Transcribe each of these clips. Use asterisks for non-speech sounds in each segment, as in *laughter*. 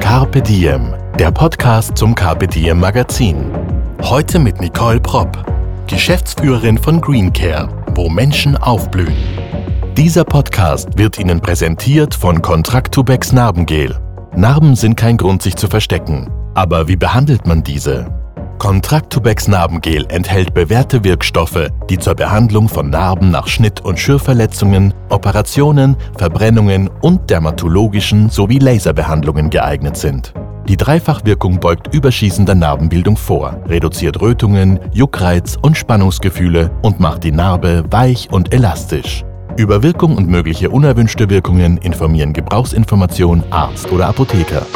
Carpe Diem, der Podcast zum Carpe Diem Magazin. Heute mit Nicole Propp, Geschäftsführerin von Greencare, wo Menschen aufblühen. Dieser Podcast wird Ihnen präsentiert von Contractubex Narbengel. Narben sind kein Grund, sich zu verstecken. Aber wie behandelt man diese? Contractubex Narbengel enthält bewährte Wirkstoffe, die zur Behandlung von Narben nach Schnitt- und Schürfverletzungen, Operationen, Verbrennungen und dermatologischen sowie Laserbehandlungen geeignet sind. Die Dreifachwirkung beugt überschießender Narbenbildung vor, reduziert Rötungen, Juckreiz und Spannungsgefühle und macht die Narbe weich und elastisch. Über Wirkung und mögliche unerwünschte Wirkungen informieren Gebrauchsinformation Arzt oder Apotheker.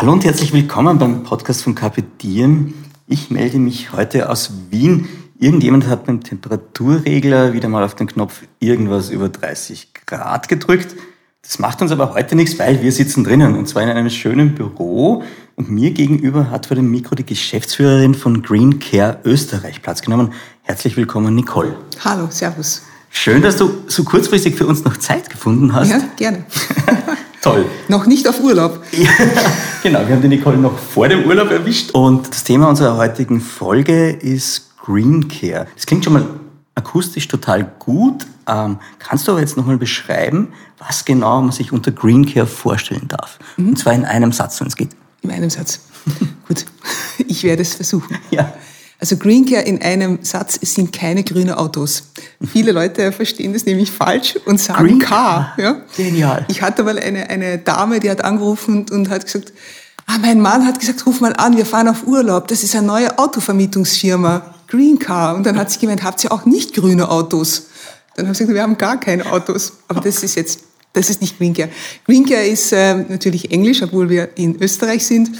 Hallo und herzlich willkommen beim Podcast von Carpe Diem. Ich melde mich heute aus Wien. Irgendjemand hat beim Temperaturregler wieder mal auf den Knopf irgendwas über 30 Grad gedrückt. Das macht uns aber heute nichts, weil wir sitzen drinnen und zwar in einem schönen Büro und mir gegenüber hat vor dem Mikro die Geschäftsführerin von Green Care Österreich Platz genommen. Herzlich willkommen, Nicole. Hallo, Servus. Schön, dass du so kurzfristig für uns noch Zeit gefunden hast. Ja, gerne. *laughs* Toll. Noch nicht auf Urlaub. Ja, *laughs* genau, wir haben die Nicole noch vor dem Urlaub erwischt. Und das Thema unserer heutigen Folge ist Green Care. Das klingt schon mal akustisch total gut. Ähm, kannst du aber jetzt nochmal beschreiben, was genau man sich unter Green Care vorstellen darf? Mhm. Und zwar in einem Satz, wenn es geht. In einem Satz. *laughs* gut, ich werde es versuchen. Ja. Also Green Care in einem Satz sind keine grünen Autos. Viele Leute verstehen das nämlich falsch und sagen Green Car. Ja? Genial. Ich hatte mal eine, eine Dame, die hat angerufen und, und hat gesagt, ah, mein Mann hat gesagt, ruf mal an, wir fahren auf Urlaub. Das ist eine neue Autovermietungsfirma, Green Car. Und dann hat sie gemeint, habt ihr auch nicht grüne Autos? Dann habe ich gesagt, wir haben gar keine Autos. Aber das ist jetzt, das ist nicht Green Care. Green Care ist äh, natürlich Englisch, obwohl wir in Österreich sind.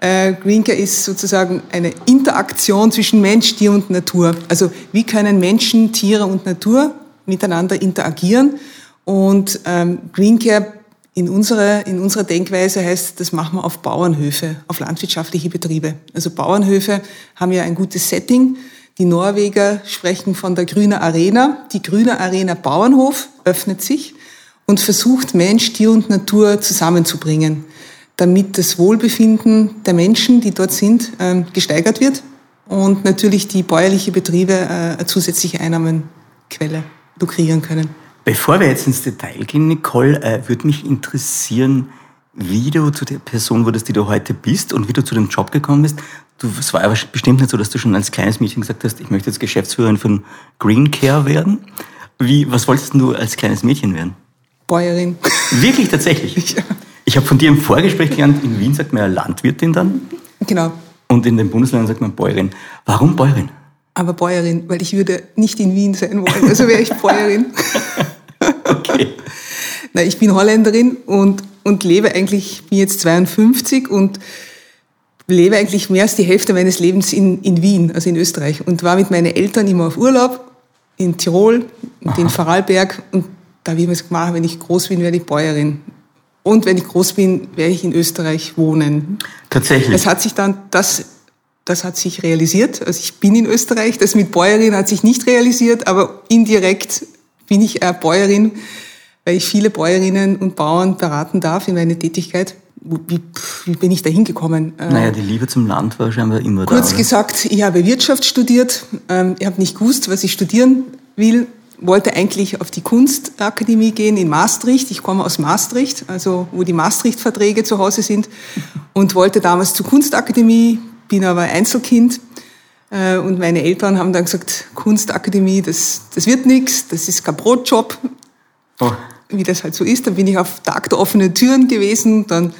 Äh, Green Care ist sozusagen eine Interaktion zwischen Mensch, Tier und Natur. Also wie können Menschen, Tiere und Natur miteinander interagieren? Und ähm, Green Care in unserer, in unserer Denkweise heißt, das machen wir auf Bauernhöfe, auf landwirtschaftliche Betriebe. Also Bauernhöfe haben ja ein gutes Setting. Die Norweger sprechen von der Grüne Arena. Die Grüne Arena Bauernhof öffnet sich und versucht Mensch, Tier und Natur zusammenzubringen damit das Wohlbefinden der Menschen, die dort sind, ähm, gesteigert wird und natürlich die bäuerliche Betriebe äh, eine zusätzliche Einnahmenquelle lukrieren können. Bevor wir jetzt ins Detail gehen, Nicole, äh, würde mich interessieren, wie du zu der Person wurdest, die du heute bist und wie du zu dem Job gekommen bist. Du, es war aber bestimmt nicht so, dass du schon als kleines Mädchen gesagt hast, ich möchte jetzt Geschäftsführerin von Green Care werden. Wie, was wolltest du als kleines Mädchen werden? Bäuerin. Wirklich, tatsächlich? *laughs* Ja. Ich habe von dir im Vorgespräch gelernt, in Wien sagt man ja Landwirtin dann. Genau. Und in den Bundesländern sagt man Bäuerin. Warum Bäuerin? Aber Bäuerin, weil ich würde nicht in Wien sein wollen. Also wäre ich Bäuerin. *laughs* okay. Na, ich bin Holländerin und, und lebe eigentlich, bin jetzt 52 und lebe eigentlich mehr als die Hälfte meines Lebens in, in Wien, also in Österreich. Und war mit meinen Eltern immer auf Urlaub in Tirol und in Vorarlberg. Und da habe ich mir gesagt, wenn ich groß bin, werde ich Bäuerin. Und wenn ich groß bin, werde ich in Österreich wohnen. Tatsächlich. Das hat sich dann, das, das hat sich realisiert. Also ich bin in Österreich. Das mit Bäuerin hat sich nicht realisiert, aber indirekt bin ich eine Bäuerin, weil ich viele Bäuerinnen und Bauern beraten darf in meiner Tätigkeit. Wie, wie bin ich da hingekommen? Naja, die Liebe zum Land war scheinbar immer Kurz da. Kurz gesagt, ich habe Wirtschaft studiert. Ähm, ich habe nicht gewusst, was ich studieren will wollte eigentlich auf die Kunstakademie gehen in Maastricht. Ich komme aus Maastricht, also wo die Maastricht-Verträge zu Hause sind und wollte damals zur Kunstakademie, bin aber Einzelkind äh, und meine Eltern haben dann gesagt, Kunstakademie, das, das wird nichts, das ist kein Brotjob, oh. wie das halt so ist. Dann bin ich auf Tag der offenen Türen gewesen, dann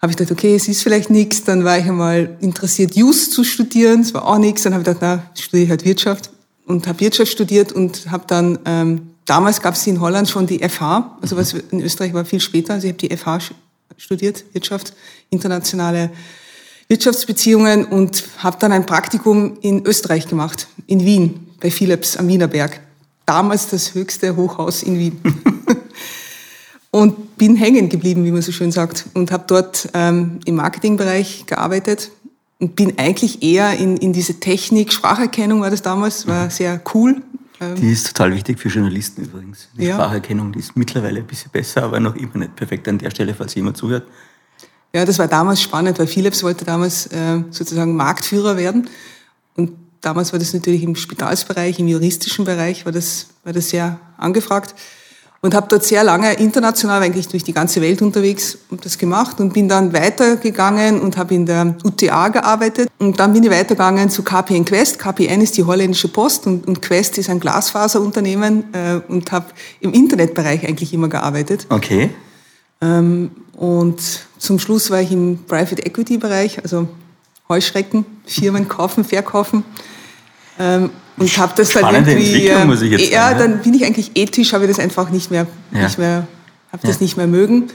habe ich gedacht, okay, es ist vielleicht nichts. Dann war ich einmal interessiert, Just zu studieren, das war auch nichts. Dann habe ich gedacht, na, studiere ich halt Wirtschaft und habe Wirtschaft studiert und habe dann, ähm, damals gab es in Holland schon die FH, also was in Österreich war viel später, also ich habe die FH studiert, Wirtschaft, internationale Wirtschaftsbeziehungen und habe dann ein Praktikum in Österreich gemacht, in Wien, bei Philips am Wienerberg. Damals das höchste Hochhaus in Wien. *laughs* und bin hängen geblieben, wie man so schön sagt, und habe dort ähm, im Marketingbereich gearbeitet und bin eigentlich eher in, in diese Technik, Spracherkennung war das damals, war sehr cool. Ähm, die ist total wichtig für Journalisten übrigens. Die ja. Spracherkennung, die ist mittlerweile ein bisschen besser, aber noch immer nicht perfekt an der Stelle, falls jemand zuhört. Ja, das war damals spannend, weil Philips wollte damals äh, sozusagen Marktführer werden. Und damals war das natürlich im Spitalsbereich, im juristischen Bereich, war das, war das sehr angefragt. Und habe dort sehr lange international, eigentlich durch die ganze Welt unterwegs und das gemacht und bin dann weitergegangen und habe in der UTA gearbeitet. Und dann bin ich weitergegangen zu KPN Quest. KPN ist die holländische Post und, und Quest ist ein Glasfaserunternehmen äh, und habe im Internetbereich eigentlich immer gearbeitet. Okay. Ähm, und zum Schluss war ich im Private Equity Bereich, also Heuschrecken, Firmen kaufen, verkaufen. Ähm, und habe das dann irgendwie. Entwicklung, muss ich jetzt ja, sagen, ja, dann bin ich eigentlich ethisch, habe ich das einfach nicht mehr, ja. nicht mehr, habe das nicht mehr mögen.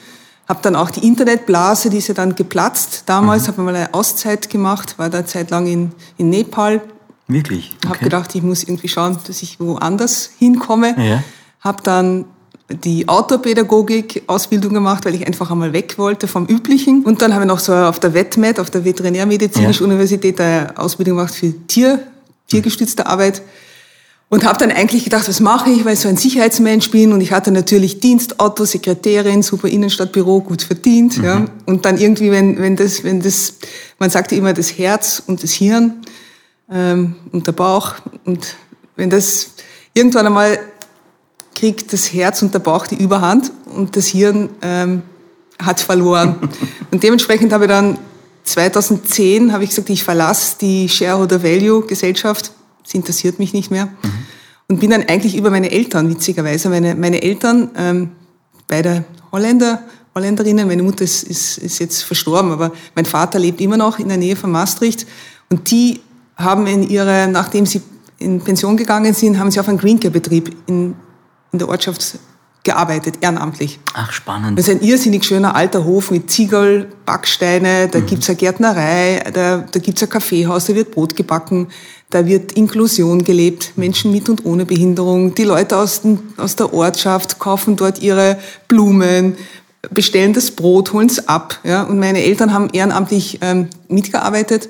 Habe dann auch die Internetblase, die ist ja dann geplatzt. Damals mhm. habe ich mal eine Auszeit gemacht, war da zeitlang in, in Nepal. Wirklich? Okay. Habe gedacht, ich muss irgendwie schauen, dass ich woanders hinkomme. Ja. Habe dann die Outdoor-Pädagogik-Ausbildung gemacht, weil ich einfach einmal weg wollte vom Üblichen. Und dann habe ich noch so auf der VetMed, auf der Veterinärmedizinischen ja. Universität, eine Ausbildung gemacht für Tier, tiergestützte Arbeit. Und habe dann eigentlich gedacht, was mache ich, weil ich so ein Sicherheitsmensch bin und ich hatte natürlich Dienstauto, Sekretärin, super Innenstadtbüro, gut verdient. Mhm. Ja. Und dann irgendwie, wenn, wenn das, wenn das, man sagte immer das Herz und das Hirn ähm, und der Bauch und wenn das irgendwann einmal kriegt das Herz und der Bauch die Überhand und das Hirn ähm, hat verloren. *laughs* und dementsprechend habe ich dann 2010 habe ich gesagt, ich verlasse die Shareholder Value Gesellschaft. Das interessiert mich nicht mehr. Mhm. Und bin dann eigentlich über meine Eltern, witzigerweise, meine, meine Eltern, ähm, beide Holländer, Holländerinnen, meine Mutter ist, ist, ist jetzt verstorben, aber mein Vater lebt immer noch in der Nähe von Maastricht. Und die haben in ihre, nachdem sie in Pension gegangen sind, haben sie auf einen Green Care Betrieb in in der Ortschaft gearbeitet, ehrenamtlich. Ach, spannend. Das ist ein irrsinnig schöner alter Hof mit Ziegel, Backsteine, da mhm. gibt's eine Gärtnerei, da, da gibt's ein Kaffeehaus, da wird Brot gebacken, da wird Inklusion gelebt, Menschen mit und ohne Behinderung. Die Leute aus, den, aus der Ortschaft kaufen dort ihre Blumen, bestellen das Brot, holen's ab. Ja? Und meine Eltern haben ehrenamtlich ähm, mitgearbeitet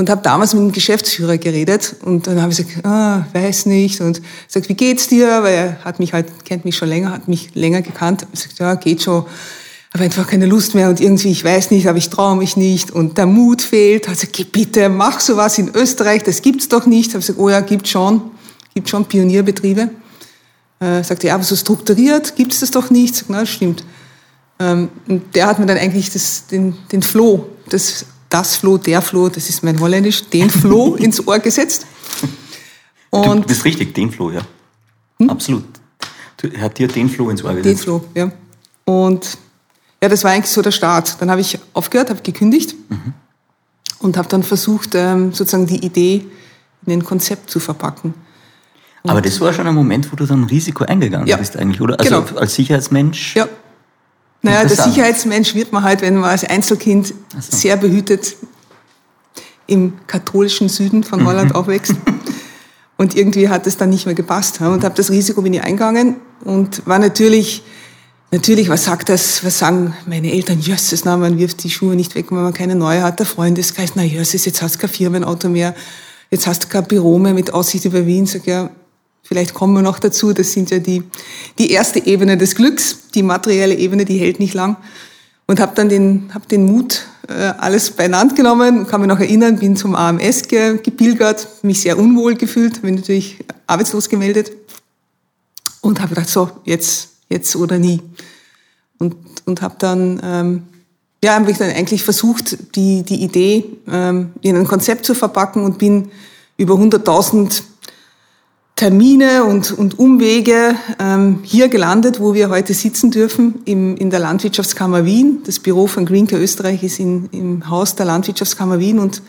und habe damals mit dem Geschäftsführer geredet und dann habe ich gesagt, ah, weiß nicht und sagt, wie geht's dir? Weil er hat mich halt kennt mich schon länger, hat mich länger gekannt. Ich sagt, ja, geht schon, habe einfach keine Lust mehr und irgendwie ich weiß nicht, aber ich traue mich nicht und der Mut fehlt. Also geh bitte, mach sowas in Österreich, das gibt's doch nicht. Habe gesagt, oh ja, gibt schon, gibt schon Pionierbetriebe. Äh, sagte, ja, aber so strukturiert gibt's das doch nicht. Sag, na, stimmt. Ähm, und der hat mir dann eigentlich das, den, den Floh, das das Floh, der Floh, das ist mein Holländisch, den Floh *laughs* ins Ohr gesetzt. Und du bist richtig, den Floh, ja. Hm? Absolut. Er hat dir den Floh ins Ohr gesetzt. Den Floh, ja. Und ja, das war eigentlich so der Start. Dann habe ich aufgehört, habe gekündigt mhm. und habe dann versucht, ähm, sozusagen die Idee in ein Konzept zu verpacken. Und Aber das war schon ein Moment, wo du dann ein Risiko eingegangen ja. bist eigentlich, oder? Also genau. als Sicherheitsmensch ja. Naja, der Sicherheitsmensch wird man halt, wenn man als Einzelkind so. sehr behütet im katholischen Süden von Holland mhm. aufwächst. *laughs* Und irgendwie hat es dann nicht mehr gepasst. Und habe das Risiko bin ich eingegangen und war natürlich, natürlich, was sagt das, was sagen meine Eltern? Jösses, na, man wirft die Schuhe nicht weg, wenn man keine neue hat. Der Freundeskreis, na jösses, jetzt hast du kein Firmenauto mehr, jetzt hast du kein Büro mehr mit Aussicht über Wien. Sag ja, Vielleicht kommen wir noch dazu, das sind ja die, die erste Ebene des Glücks, die materielle Ebene, die hält nicht lang. Und habe dann den, hab den Mut, äh, alles beieinander genommen, kann mich noch erinnern, bin zum AMS ge, gepilgert, mich sehr unwohl gefühlt, bin natürlich arbeitslos gemeldet und habe gedacht, so, jetzt, jetzt oder nie. Und, und habe dann, ähm, ja, habe ich dann eigentlich versucht, die, die Idee ähm, in ein Konzept zu verpacken und bin über 100.000 Termine und, und Umwege ähm, hier gelandet, wo wir heute sitzen dürfen, im, in der Landwirtschaftskammer Wien. Das Büro von Greencare Österreich ist in, im Haus der Landwirtschaftskammer Wien und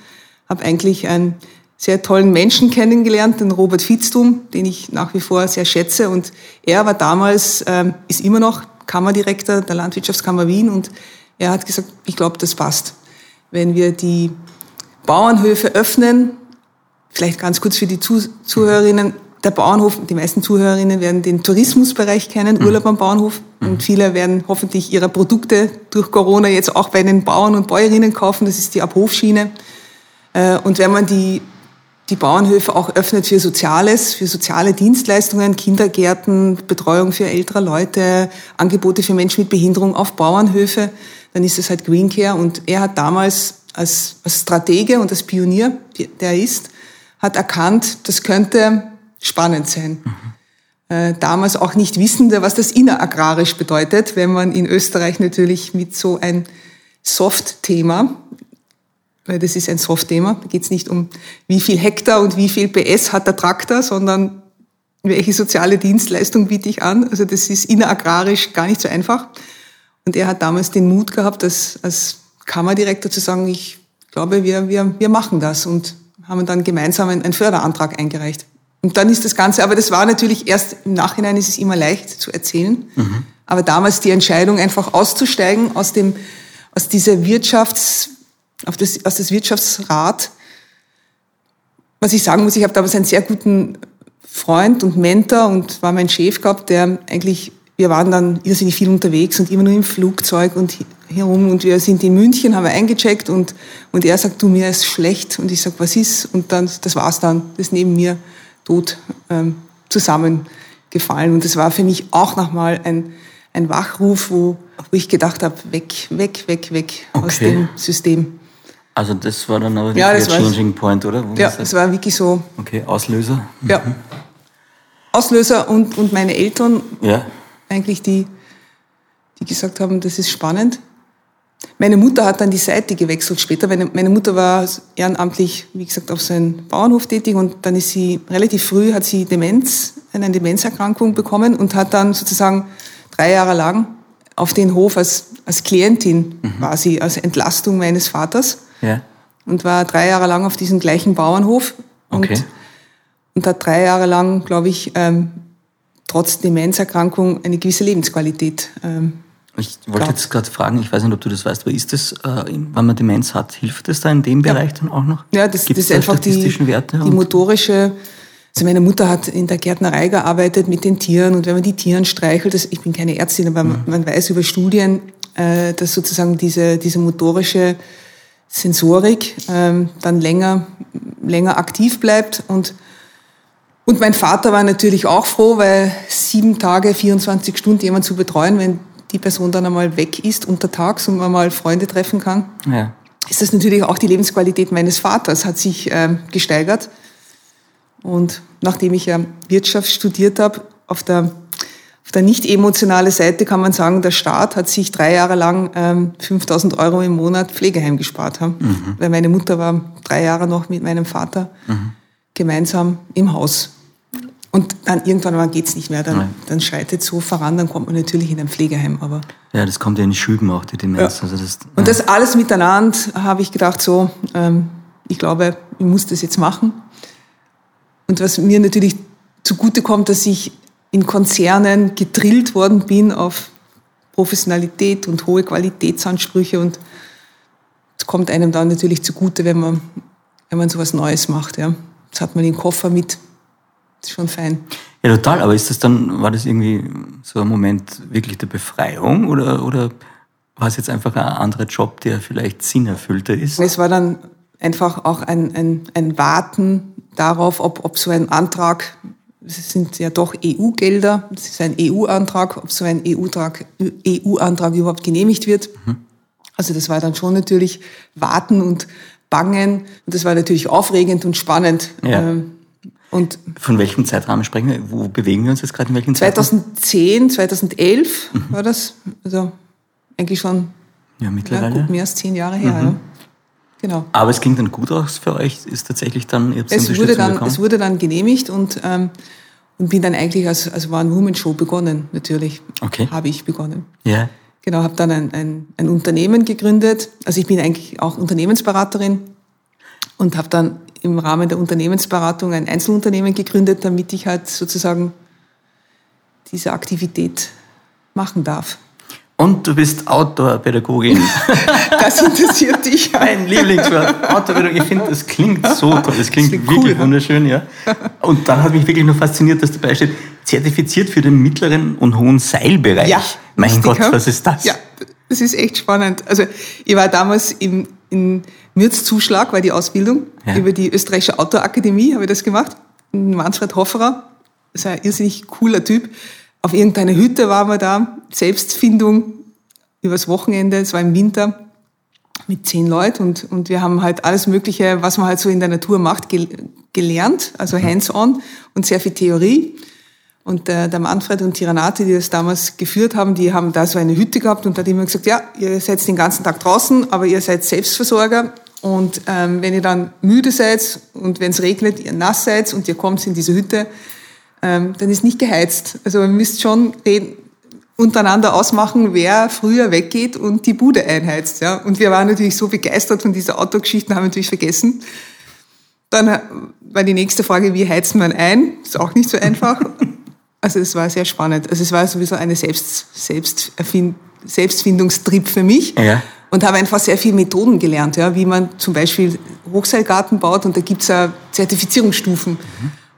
habe eigentlich einen sehr tollen Menschen kennengelernt, den Robert Fitztum, den ich nach wie vor sehr schätze. Und er war damals, ähm, ist immer noch Kammerdirektor der Landwirtschaftskammer Wien und er hat gesagt, ich glaube, das passt. Wenn wir die Bauernhöfe öffnen, vielleicht ganz kurz für die Zuhörerinnen, der Bauernhof, die meisten Zuhörerinnen werden den Tourismusbereich kennen, mhm. Urlaub am Bauernhof. Mhm. Und viele werden hoffentlich ihre Produkte durch Corona jetzt auch bei den Bauern und Bäuerinnen kaufen. Das ist die Abhofschiene. Äh, und wenn man die, die Bauernhöfe auch öffnet für Soziales, für soziale Dienstleistungen, Kindergärten, Betreuung für ältere Leute, Angebote für Menschen mit Behinderung auf Bauernhöfe, dann ist es halt Green Care. Und er hat damals als, als Stratege und als Pionier, der er ist, hat erkannt, das könnte spannend sein. Mhm. Äh, damals auch nicht wissende, was das inneragrarisch bedeutet, wenn man in Österreich natürlich mit so ein Soft-Thema, weil das ist ein Soft-Thema, da geht es nicht um wie viel Hektar und wie viel PS hat der Traktor, sondern welche soziale Dienstleistung biete ich an. Also das ist inneragrarisch gar nicht so einfach. Und er hat damals den Mut gehabt, als, als Kammerdirektor zu sagen, ich glaube, wir, wir, wir machen das und haben dann gemeinsam einen Förderantrag eingereicht. Und dann ist das Ganze, aber das war natürlich erst im Nachhinein ist es immer leicht zu erzählen. Mhm. Aber damals die Entscheidung, einfach auszusteigen aus dem, aus dieser Wirtschafts, auf das, aus das Wirtschaftsrat. Was ich sagen muss, ich habe damals einen sehr guten Freund und Mentor und war mein Chef gehabt, der eigentlich, wir waren dann irrsinnig viel unterwegs und immer nur im Flugzeug und herum und wir sind in München, haben wir eingecheckt und, und er sagt, du, mir ist schlecht und ich sag, was ist? Und dann, das war's dann, das neben mir tot ähm, zusammengefallen. Und das war für mich auch nochmal ein, ein Wachruf, wo, wo ich gedacht habe, weg, weg, weg, weg okay. aus dem System. Also das war dann aber ja, der Changing Point, oder? Wo ja, das war wirklich so. Okay, Auslöser. Mhm. Ja. Auslöser und, und meine Eltern, ja. eigentlich die, die gesagt haben, das ist spannend. Meine Mutter hat dann die Seite gewechselt später. Meine, meine Mutter war ehrenamtlich, wie gesagt, auf so einem Bauernhof tätig und dann ist sie relativ früh, hat sie Demenz, eine Demenzerkrankung bekommen und hat dann sozusagen drei Jahre lang auf den Hof als, als Klientin mhm. quasi, als Entlastung meines Vaters. Ja. Und war drei Jahre lang auf diesem gleichen Bauernhof. Und, okay. und hat drei Jahre lang, glaube ich, ähm, trotz Demenzerkrankung eine gewisse Lebensqualität ähm, ich wollte jetzt gerade fragen, ich weiß nicht, ob du das weißt, aber ist das, äh, wenn man Demenz hat, hilft das da in dem ja. Bereich dann auch noch? Ja, das, das ist einfach die, Werte die motorische. Also meine Mutter hat in der Gärtnerei gearbeitet mit den Tieren und wenn man die Tieren streichelt, das, ich bin keine Ärztin, aber mhm. man weiß über Studien, äh, dass sozusagen diese, diese motorische Sensorik ähm, dann länger, länger aktiv bleibt und und mein Vater war natürlich auch froh, weil sieben Tage, 24 Stunden jemand zu betreuen, wenn die Person dann einmal weg ist untertags und man mal Freunde treffen kann, ja. ist das natürlich auch die Lebensqualität meines Vaters hat sich äh, gesteigert. Und nachdem ich ja Wirtschaft studiert habe, auf der, auf der nicht emotionale Seite kann man sagen, der Staat hat sich drei Jahre lang ähm, 5000 Euro im Monat Pflegeheim gespart. Haben. Mhm. Weil meine Mutter war drei Jahre noch mit meinem Vater mhm. gemeinsam im Haus. Und dann irgendwann mal geht's nicht mehr, dann, dann schreitet so voran, dann kommt man natürlich in ein Pflegeheim. Aber ja, das kommt ja in Schüben auch, die Demenz. Ja. Also das, Und das alles miteinander habe ich gedacht, so, ähm, ich glaube, ich muss das jetzt machen. Und was mir natürlich zugute kommt, dass ich in Konzernen gedrillt worden bin auf Professionalität und hohe Qualitätsansprüche und es kommt einem dann natürlich zugute, wenn man, wenn man sowas Neues macht. Ja. Das hat man den Koffer mit ist schon fein. Ja, total. Aber ist das dann, war das irgendwie so ein Moment wirklich der Befreiung oder, oder war es jetzt einfach ein anderer Job, der vielleicht sinnerfüllter ist? Es war dann einfach auch ein, ein, ein Warten darauf, ob, ob so ein Antrag, es sind ja doch EU-Gelder, es ist ein EU-Antrag, ob so ein EU-Antrag EU -Antrag überhaupt genehmigt wird. Mhm. Also das war dann schon natürlich Warten und Bangen und das war natürlich aufregend und spannend. Ja. Ähm, und Von welchem Zeitrahmen sprechen wir? Wo bewegen wir uns jetzt gerade? In welchem 2010, 2011 mhm. war das. Also eigentlich schon ja, mittlerweile. Ja, gut mehr als zehn Jahre her. Mhm. Ja. Genau. Aber es ging dann gut aus für euch? Ist tatsächlich dann ihr es wurde dann, bekommen? Es wurde dann genehmigt und, ähm, und bin dann eigentlich als, als One-Woman-Show begonnen, natürlich. Okay. Habe ich begonnen. Ja. Genau, habe dann ein, ein, ein Unternehmen gegründet. Also ich bin eigentlich auch Unternehmensberaterin und habe dann im Rahmen der Unternehmensberatung ein Einzelunternehmen gegründet, damit ich halt sozusagen diese Aktivität machen darf. Und du bist Outdoor-Pädagogin. *laughs* Das interessiert dich. Mein Lieblingswort. Outdoor-Pädagogin. Ich finde, das klingt so *laughs* toll. Das klingt Das klingt wirklich cool, wunderschön, ja. Und dann hat mich wirklich nur fasziniert, dass dabei steht, zertifiziert für den mittleren und hohen Seilbereich. mein richtig, Gott, ja? was ist das? Ja, das ist echt spannend. Also ich war damals im, in Mürzzuschlag, war die Ausbildung, Ja. über die österreichische Autoakademie habe ich das gemacht. Manfred Hofferer, das ist ein irrsinnig cooler Typ. Auf irgendeiner Hütte waren wir da, Selbstfindung übers Wochenende, es war im Winter mit zehn Leuten und, und wir haben halt alles Mögliche, was man halt so in der Natur macht, gel gelernt, also hands-on und sehr viel Theorie. Und der, der Manfred und die Renate, die das damals geführt haben, die haben da so eine Hütte gehabt und da hat immer gesagt, ja, ihr seid den ganzen Tag draußen, aber ihr seid Selbstversorger und ähm, wenn ihr dann müde seid und wenn es regnet, ihr nass seid und ihr kommt in diese Hütte, ähm, dann ist nicht geheizt. Also ihr müsst schon reden, untereinander ausmachen, wer früher weggeht und die Bude einheizt. Ja? Und wir waren natürlich so begeistert von dieser Autogeschichte, haben natürlich vergessen. Dann äh, war die nächste Frage, wie heizt man ein? Ist auch nicht so einfach. Also es war sehr spannend. Also es war sowieso eine Selbst, Selbsterfind, Selbstfindungstrip für mich. Ja. Und habe einfach sehr viele Methoden gelernt, ja, wie man zum Beispiel Hochseilgarten baut. Und da gibt's ja Zertifizierungsstufen.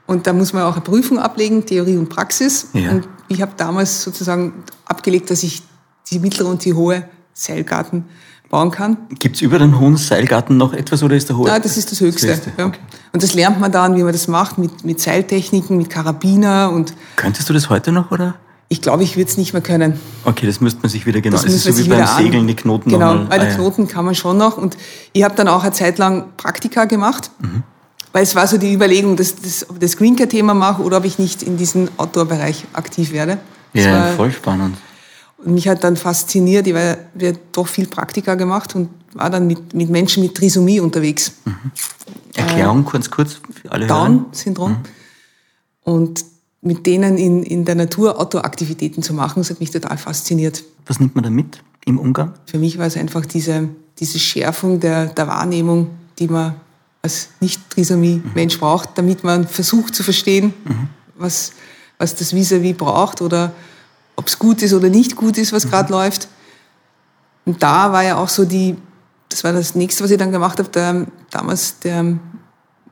Und da muss man auch eine Prüfung ablegen, Theorie und Praxis. Ja. Und ich habe damals sozusagen abgelegt, dass ich die mittlere und die hohe Seilgarten bauen kann. Gibt es über den hohen Seilgarten noch etwas oder ist der hohe? Ja, das ist das Höchste. Das Höchste, ja. okay. Und das lernt man dann, wie man das macht, mit, mit Seiltechniken, mit Karabiner. Und Könntest du das heute noch, oder? ich glaube, ich würde es nicht mehr können. Okay, das müsste man sich wieder genau. Das Das, ist so wie beim wieder an- Segeln, die Knoten Genau, weil die Ah, ja. Knoten kann man schon noch. Und ich habe dann auch eine Zeit lang Praktika gemacht, Mhm. weil es war so die Überlegung, dass, dass, ob ich das Green Care-Thema mache oder ob ich nicht in diesem Outdoor-Bereich aktiv werde. Das Ja, voll spannend. Mich hat dann fasziniert, ich habe hab doch viel Praktika gemacht und war dann mit, mit Menschen mit Trisomie unterwegs. Erklärung ganz kurz für alle. Down-Syndrom. Und mit denen in, in der Natur Outdoor-Aktivitäten zu machen, das hat mich total fasziniert. Was nimmt man da mit im Umgang? Für mich war es einfach diese, diese Schärfung der, der Wahrnehmung, die man als Nicht-Trisomie-Mensch braucht, damit man versucht zu verstehen, was, was das Vis-à-vis braucht oder ob es gut ist oder nicht gut ist, was gerade läuft. Und da war ja auch so die, das war das nächste, was ich dann gemacht habe, der, damals, der,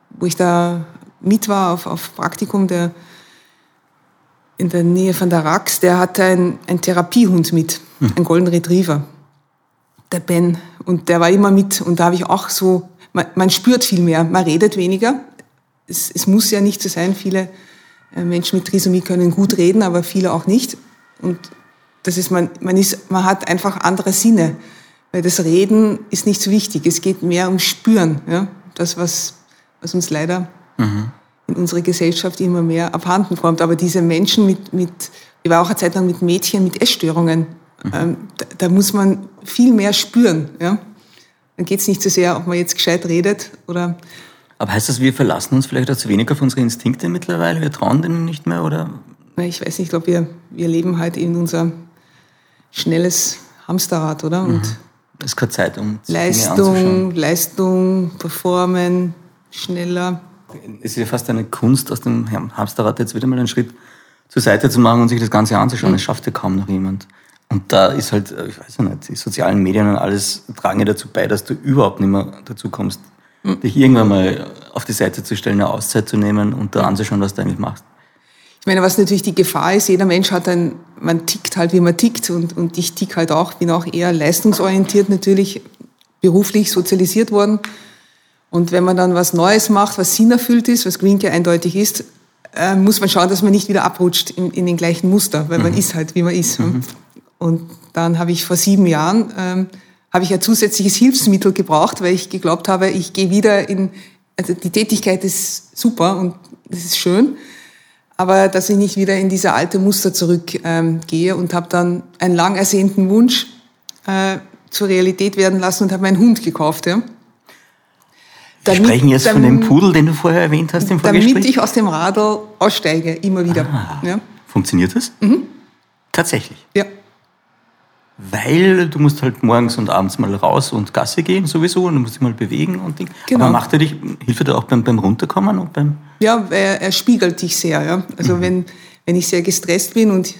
wo ich da mit war auf, auf Praktikum, der in der Nähe von der Rax, der hatte ein, ein Therapiehund mit, ein Golden Retriever, der Ben. Und der war immer mit. Und da habe ich auch so, man, man spürt viel mehr, man redet weniger. Es, es muss ja nicht so sein, viele äh, Menschen mit Trisomie können gut reden, aber viele auch nicht. Und das ist, man, man ist, man hat einfach andere Sinne. Weil das Reden ist nicht so wichtig. Es geht mehr ums Spüren. Ja? Das, was, was uns leider in unserer Gesellschaft immer mehr abhanden kommt. Aber diese Menschen mit, mit ich war auch eine Zeit lang mit Mädchen mit Essstörungen, ähm, da, da muss man viel mehr spüren. Ja? Dann geht es nicht so sehr, ob man jetzt gescheit redet oder Aber heißt das, wir verlassen uns vielleicht auch zu wenig auf unsere Instinkte mittlerweile? Wir trauen denen nicht mehr? Oder? Ich weiß nicht, ich glaube, wir, wir leben halt in unser schnelles Hamsterrad, oder? Und Es ist keine Zeit, um. Leistung, Leistung, Performen, schneller. Es ist ja fast eine Kunst, aus dem Hamsterrad jetzt wieder mal einen Schritt zur Seite zu machen und sich das Ganze anzuschauen. Das schafft ja kaum noch jemand. Und da ist halt, äh, ich weiß ja nicht, die sozialen Medien und alles tragen ja dazu bei, dass du überhaupt nicht mehr dazu kommst, dich irgendwann mal auf die Seite zu stellen, eine Auszeit zu nehmen und da anzuschauen, was du eigentlich machst. Ich meine, was natürlich die Gefahr ist, jeder Mensch hat ein, man tickt halt, wie man tickt und, und ich tick halt auch, bin auch eher leistungsorientiert natürlich, beruflich sozialisiert worden. Und wenn man dann was Neues macht, was sinnerfüllt ist, was Green Care eindeutig ist, äh, muss man schauen, dass man nicht wieder abrutscht in, in den gleichen Muster, weil man ist halt, wie man ist. Und dann habe ich vor sieben Jahren, ähm, habe ich ein zusätzliches Hilfsmittel gebraucht, weil ich geglaubt habe, ich gehe wieder in, also die Tätigkeit ist super und es ist schön, aber dass ich nicht wieder in diese alte Muster zurückgehe ähm, und habe dann einen lang ersehnten Wunsch äh, zur Realität werden lassen und habe meinen Hund gekauft. Ja. Wir Damit- sprechen jetzt von damit- dem Pudel, den du vorher erwähnt hast im Vorgespräch. Damit ich aus dem Radl aussteige, immer wieder. Ah. Ja. Funktioniert das? Tatsächlich. ja. Weil du musst halt morgens und abends mal raus und Gasse gehen sowieso und du musst dich mal bewegen und Ding. Genau. Aber macht er dich, hilft er dir auch beim, beim Runterkommen und beim... Ja, er, er spiegelt dich sehr. Ja. Also wenn, wenn ich sehr gestresst bin und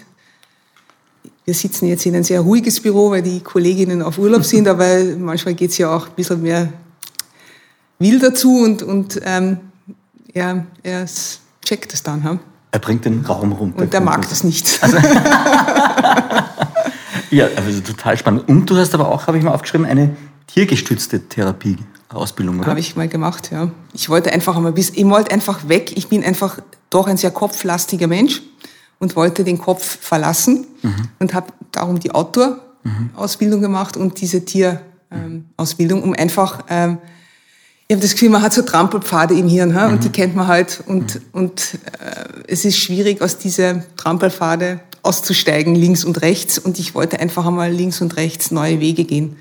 wir sitzen jetzt in ein sehr ruhiges Büro, weil die Kolleginnen auf Urlaub sind, *laughs* aber manchmal geht es ja auch ein bisschen mehr wild dazu und, und ähm, er, er checkt es dann. Ja? Er bringt den Raum runter. Und er mag das nicht. Also *laughs* *laughs* ja, also total spannend. Und du hast aber auch, habe ich mal aufgeschrieben, eine tiergestützte Therapie. Ausbildung, oder? Habe ich mal gemacht, ja. Ich wollte einfach einmal bis, ich wollte einfach weg. Ich bin einfach doch ein sehr kopflastiger Mensch und wollte den Kopf verlassen mhm. und habe darum die Outdoor-Ausbildung gemacht und diese Tier-Ausbildung, ähm, um einfach, ähm, ich habe das Gefühl, man hat so Trampelpfade im Hirn ha? Mhm. und die kennt man halt und, mhm. und äh, es ist schwierig, aus dieser Trampelpfade auszusteigen, links und rechts und ich wollte einfach einmal links und rechts neue Wege gehen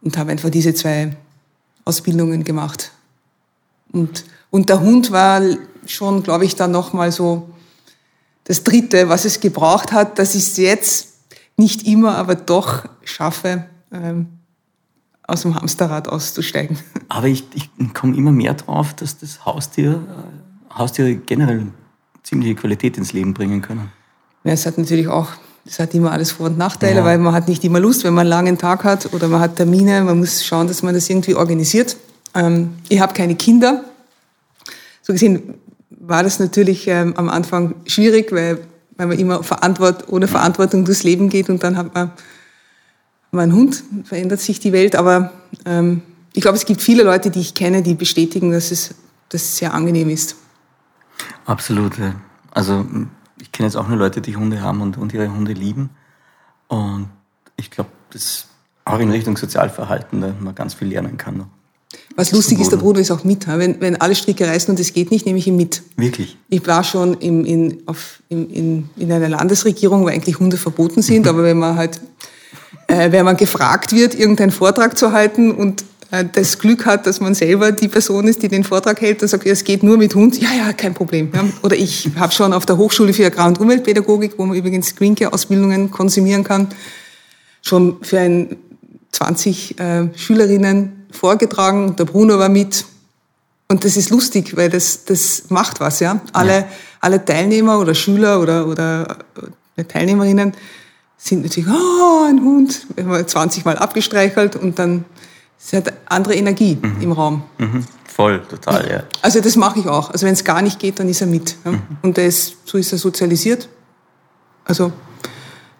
und habe einfach diese zwei Ausbildungen gemacht. Und, und der Hund war schon, glaube ich, dann nochmal so das Dritte, was es gebraucht hat, dass ich es jetzt nicht immer, aber doch schaffe, ähm, aus dem Hamsterrad auszusteigen. *laughs* Aber ich, ich komme immer mehr drauf, dass das Haustier, äh, Haustiere generell ziemliche Qualität ins Leben bringen können. Ja, es hat natürlich auch, es hat immer alles Vor- und Nachteile, ja. weil man hat nicht immer Lust, wenn man einen langen Tag hat oder man hat Termine, man muss schauen, dass man das irgendwie organisiert. Ähm, ich habe keine Kinder. So gesehen war das natürlich ähm, am Anfang schwierig, weil, weil man immer Verantwort ohne Verantwortung durchs Leben geht und dann hat man, mein Hund, verändert sich die Welt. Aber ähm, ich glaube, es gibt viele Leute, die ich kenne, die bestätigen, dass es, dass es sehr angenehm ist. Absolut. Also ich kenne jetzt auch nur Leute, die Hunde haben und, und ihre Hunde lieben. Und ich glaube, dass auch in Richtung Sozialverhalten da man ganz viel lernen kann. Noch. Was lustig ist, der Bruder ist auch mit. Wenn, wenn alle Stricke reißen und es geht nicht, nehme ich ihn mit. Wirklich? Ich war schon im, in, auf, in, in, in einer Landesregierung, wo eigentlich Hunde verboten sind, *laughs* aber wenn man halt, äh, wenn man gefragt wird, irgendeinen Vortrag zu halten und äh, das Glück hat, dass man selber die Person ist, die den Vortrag hält, dann sagt, es geht nur mit Hund. Ja, ja, kein Problem. Ja. Oder ich habe schon auf der Hochschule für Agrar- und Umweltpädagogik, wo man übrigens Greencare-Ausbildungen konsumieren kann, schon für ein 20 äh, Schülerinnen vorgetragen, der Bruno war mit. Und das ist lustig, weil das, das macht was, ja. Alle, ja. alle Teilnehmer oder Schüler oder, oder äh, Teilnehmerinnen sind natürlich, oh, ein Hund, wir haben 20 Mal abgestreichelt und dann es hat andere Energie mhm. im Raum. Mhm. Voll, total, ja. Also das mache ich auch. Also wenn es gar nicht geht, dann ist er mit. Ja? Mhm. Und der ist, so ist er sozialisiert. Also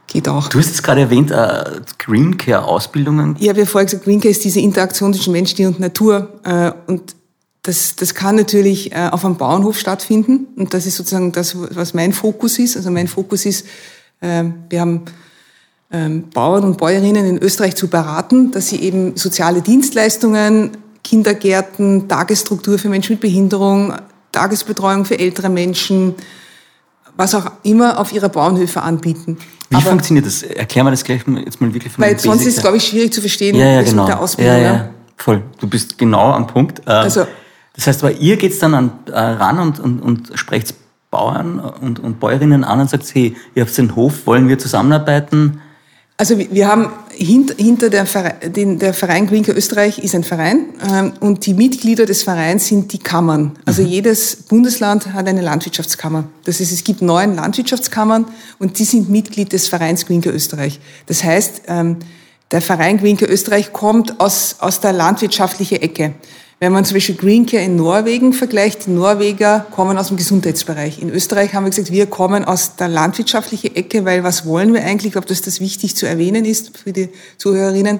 geht auch. Du hast jetzt gerade erwähnt, äh, Green Care Ausbildungen. Ja, wir vorher gesagt, Green Care ist diese Interaktion zwischen Mensch, Tier und Natur. Äh, und das, das kann natürlich äh, auf einem Bauernhof stattfinden. Und das ist sozusagen das, was mein Fokus ist. Also mein Fokus ist, äh, wir haben Bauern und Bäuerinnen in Österreich zu beraten, dass sie eben soziale Dienstleistungen, Kindergärten, Tagesstruktur für Menschen mit Behinderung, Tagesbetreuung für ältere Menschen, was auch immer auf ihrer Bauernhöfe anbieten. Wie Aber, funktioniert das? Erklär mal das gleich jetzt mal wirklich von Weil sonst ist es, glaube ich, schwierig zu verstehen, ja, ja, genau. mit der Ausbildung. Ja, ja, voll. Du bist genau am Punkt. Ähm, also, das heißt, aber ihr geht dann an, äh, ran und, und, und sprecht Bauern und, und Bäuerinnen an und sagt, hey, ihr habt den Hof, wollen wir zusammenarbeiten? Also wir haben hinter der Verein, den, der Verein Greenker Österreich ist ein Verein ähm, und die Mitglieder des Vereins sind die Kammern. Also mhm. jedes Bundesland hat eine Landwirtschaftskammer. Das heißt, es gibt neun Landwirtschaftskammern und die sind Mitglied des Vereins Greenker Österreich. Das heißt, ähm, der Verein Greenker Österreich kommt aus, aus der landwirtschaftlichen Ecke. Wenn man zum Beispiel Green Care in Norwegen vergleicht, die Norweger kommen aus dem Gesundheitsbereich. In Österreich haben wir gesagt, wir kommen aus der landwirtschaftlichen Ecke, weil was wollen wir eigentlich? Ich glaube, dass das wichtig zu erwähnen ist für die Zuhörerinnen.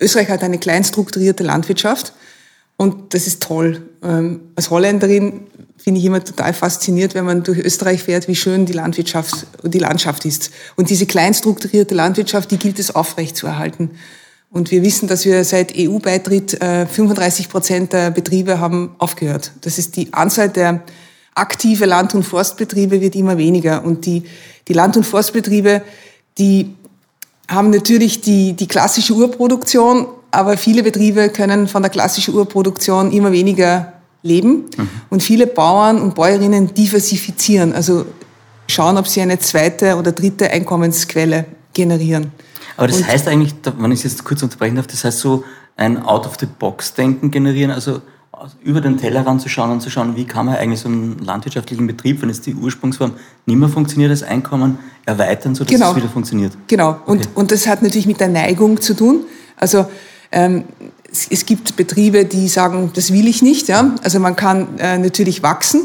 Österreich hat eine klein strukturierte Landwirtschaft und das ist toll. Ähm, als Holländerin finde ich immer total fasziniert, wenn man durch Österreich fährt, wie schön die Landwirtschaft, die Landschaft ist. Und diese klein strukturierte Landwirtschaft, die gilt es aufrecht zu erhalten. Und wir wissen, dass wir seit EU-Beitritt 35 äh, Prozent der Betriebe haben aufgehört. Das ist die Anzahl der aktive Land- und Forstbetriebe wird immer weniger. Und die, die Land- und Forstbetriebe, die haben natürlich die, die klassische Urproduktion, aber viele Betriebe können von der klassischen Urproduktion immer weniger leben. Mhm. Und viele Bauern und Bäuerinnen diversifizieren, also schauen, ob sie eine zweite oder dritte Einkommensquelle generieren. Aber das und heißt eigentlich, wenn ich es jetzt kurz unterbrechen darf, das heißt so ein Out-of-the-Box-Denken generieren, also über den Tellerrand zu schauen und zu schauen, wie kann man eigentlich so einen landwirtschaftlichen Betrieb, wenn es die Ursprungsform nicht mehr funktioniert, das Einkommen erweitern, sodass Genau. es wieder funktioniert. Genau. Und, Okay. und das hat natürlich mit der Neigung zu tun. Also ähm, es, es gibt Betriebe, die sagen, das will ich nicht. Ja? Also man kann äh, natürlich wachsen.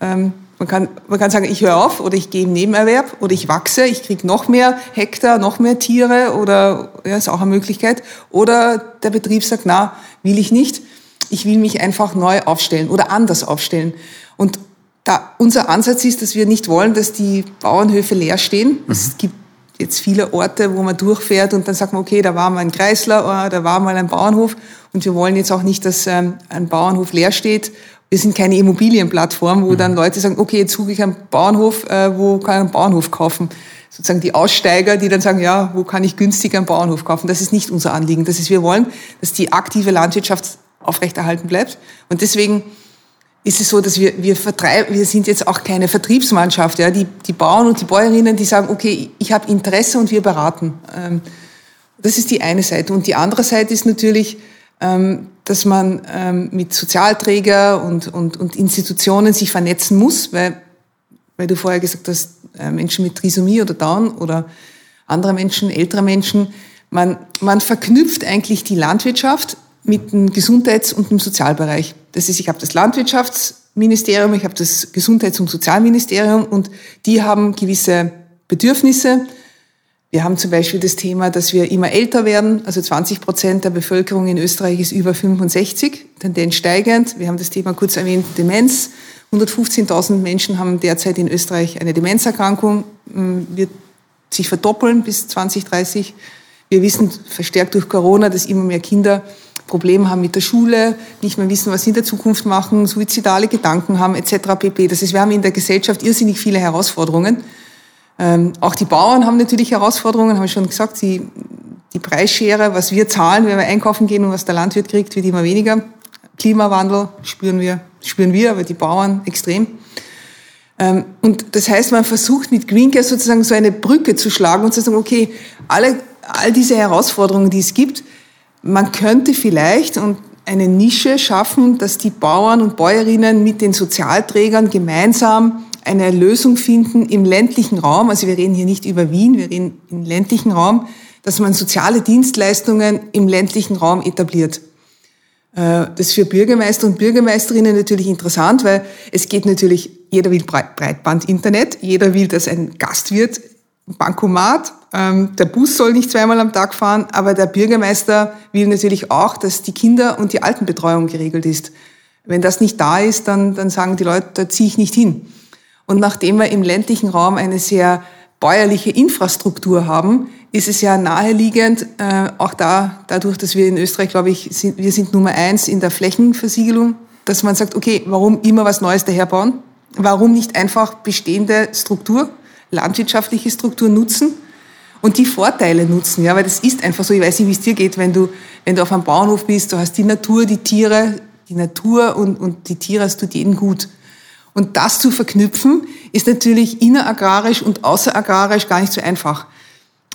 Ähm, man, kann, man kann sagen, ich höre auf oder ich gehe im Nebenerwerb oder ich wachse, ich kriege noch mehr Hektar, noch mehr Tiere oder ja, ist auch eine Möglichkeit. Oder der Betrieb sagt, na, will ich nicht. Ich will mich einfach neu aufstellen oder anders aufstellen. Und da unser Ansatz ist, dass wir nicht wollen, dass die Bauernhöfe leer stehen. Es gibt jetzt viele Orte, wo man durchfährt und dann sagt man, okay, da war mal ein Kreisler oder da war mal ein Bauernhof und wir wollen jetzt auch nicht, dass ähm, ein Bauernhof leer steht. Wir sind keine Immobilienplattform, wo dann Leute sagen, okay, jetzt suche ich einen Bauernhof, äh, wo kann ich einen Bauernhof kaufen? Sozusagen die Aussteiger, die dann sagen, ja, wo kann ich günstig einen Bauernhof kaufen? Das ist nicht unser Anliegen. Das ist, wir wollen, dass die aktive Landwirtschaft aufrechterhalten bleibt. Und deswegen ist es so, dass wir, wir vertreiben, wir sind jetzt auch keine Vertriebsmannschaft. Ja? Die, die Bauern und die Bäuerinnen, die sagen, okay, ich habe Interesse und wir beraten. Ähm, das ist die eine Seite. Und die andere Seite ist natürlich, dass man ähm, mit Sozialträger und, und, und Institutionen sich vernetzen muss, weil, weil du vorher gesagt hast, äh, Menschen mit Trisomie oder Down oder andere Menschen, ältere Menschen, man, man verknüpft eigentlich die Landwirtschaft mit dem Gesundheits- und dem Sozialbereich. Das ist, ich habe das Landwirtschaftsministerium, ich habe das Gesundheits- und Sozialministerium und die haben gewisse Bedürfnisse. Wir haben zum Beispiel das Thema, dass wir immer älter werden. Also 20 Prozent der Bevölkerung in Österreich ist über 65, Tendenz steigend. Wir haben das Thema kurz erwähnt, Demenz. 115.000 Menschen haben derzeit in Österreich eine Demenzerkrankung, m, wird sich verdoppeln bis 2030. Wir wissen verstärkt durch Corona, dass immer mehr Kinder Probleme haben mit der Schule, nicht mehr wissen, was sie in der Zukunft machen, suizidale Gedanken haben etc. pp. Das heißt, wir haben in der Gesellschaft irrsinnig viele Herausforderungen. Ähm, auch die Bauern haben natürlich Herausforderungen, habe ich schon gesagt. Die, die Preisschere, was wir zahlen, wenn wir einkaufen gehen und was der Landwirt kriegt, wird immer weniger. Klimawandel spüren wir, spüren wir, aber die Bauern extrem. Ähm, und das heißt, man versucht mit Green Care sozusagen so eine Brücke zu schlagen und zu sagen, okay, alle, all diese Herausforderungen, die es gibt, man könnte vielleicht eine Nische schaffen, dass die Bauern und Bäuerinnen mit den Sozialträgern gemeinsam eine Lösung finden im ländlichen Raum. Also wir reden hier nicht über Wien, wir reden im ländlichen Raum, dass man soziale Dienstleistungen im ländlichen Raum etabliert. Äh, Das ist für Bürgermeister und Bürgermeisterinnen natürlich interessant, weil es geht natürlich, jeder will Breit- Breitband-Internet, jeder will, dass ein Gastwirt, Bankomat, ähm, der Bus soll nicht zweimal am Tag fahren, aber der Bürgermeister will natürlich auch, dass die Kinder- und die Altenbetreuung geregelt ist. Wenn das nicht da ist, dann, dann sagen die Leute, da ziehe ich nicht hin. Und nachdem wir im ländlichen Raum eine sehr bäuerliche Infrastruktur haben, ist es ja naheliegend, äh, auch da, dadurch, dass wir in Österreich, glaube ich, sind, wir sind Nummer eins in der Flächenversiegelung, dass man sagt, okay, warum immer was Neues daherbauen? Warum nicht einfach bestehende Struktur, landwirtschaftliche Struktur nutzen und die Vorteile nutzen? Ja, weil das ist einfach so. Ich weiß nicht, wie es dir geht, wenn du, wenn du auf einem Bauernhof bist, du hast die Natur, die Tiere, die Natur und, und die Tiere, es tut jedem gut. Und das zu verknüpfen, ist natürlich inneragrarisch und außeragrarisch gar nicht so einfach.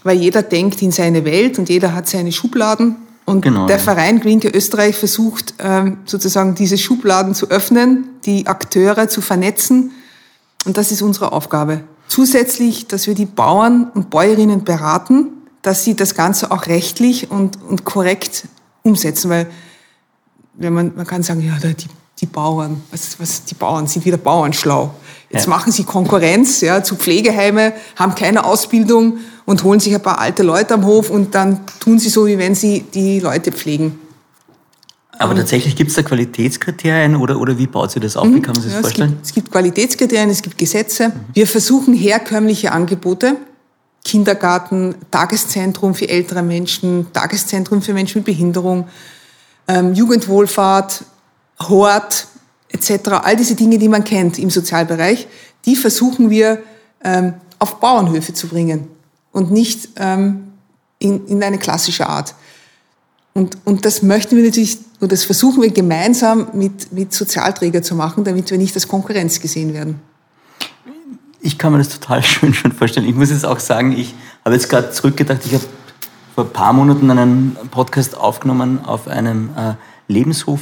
Weil jeder denkt in seine Welt und jeder hat seine Schubladen. Und Genau, der ja. Verein Green Care Österreich versucht ähm, sozusagen diese Schubladen zu öffnen, die Akteure zu vernetzen. Und das ist unsere Aufgabe. Zusätzlich, dass wir die Bauern und Bäuerinnen beraten, dass sie das Ganze auch rechtlich und, und korrekt umsetzen. Weil wenn man, man kann sagen, ja, die, die Bauern, was, was, die Bauern sind wieder bauernschlau. Jetzt Ja. machen sie Konkurrenz ja, zu Pflegeheime, haben keine Ausbildung und holen sich ein paar alte Leute am Hof und dann tun sie so, wie wenn sie die Leute pflegen. Aber tatsächlich gibt es da Qualitätskriterien oder, oder wie baut sich das auf? Wie kann man sich das Ja, es, vorstellen? gibt, es gibt Qualitätskriterien, es gibt Gesetze. Wir versuchen herkömmliche Angebote, Kindergarten, Tageszentrum für ältere Menschen, Tageszentrum für Menschen mit Behinderung, ähm, Jugendwohlfahrt, Hort etc., all diese Dinge, die man kennt im Sozialbereich, die versuchen wir ähm, auf Bauernhöfe zu bringen und nicht ähm, in, in eine klassische Art. Und, und das möchten wir natürlich, und das versuchen wir gemeinsam mit, mit Sozialträgern zu machen, damit wir nicht als Konkurrenz gesehen werden. Ich kann mir das total *laughs* schön schon vorstellen. Ich muss jetzt auch sagen, ich habe jetzt gerade zurückgedacht, ich habe vor ein paar Monaten einen Podcast aufgenommen auf einem äh, Lebenshof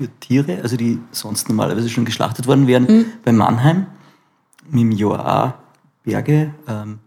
für Tiere, also die sonst normalerweise schon geschlachtet worden wären, mhm. bei Mannheim mit dem Joa Berge. Ähm,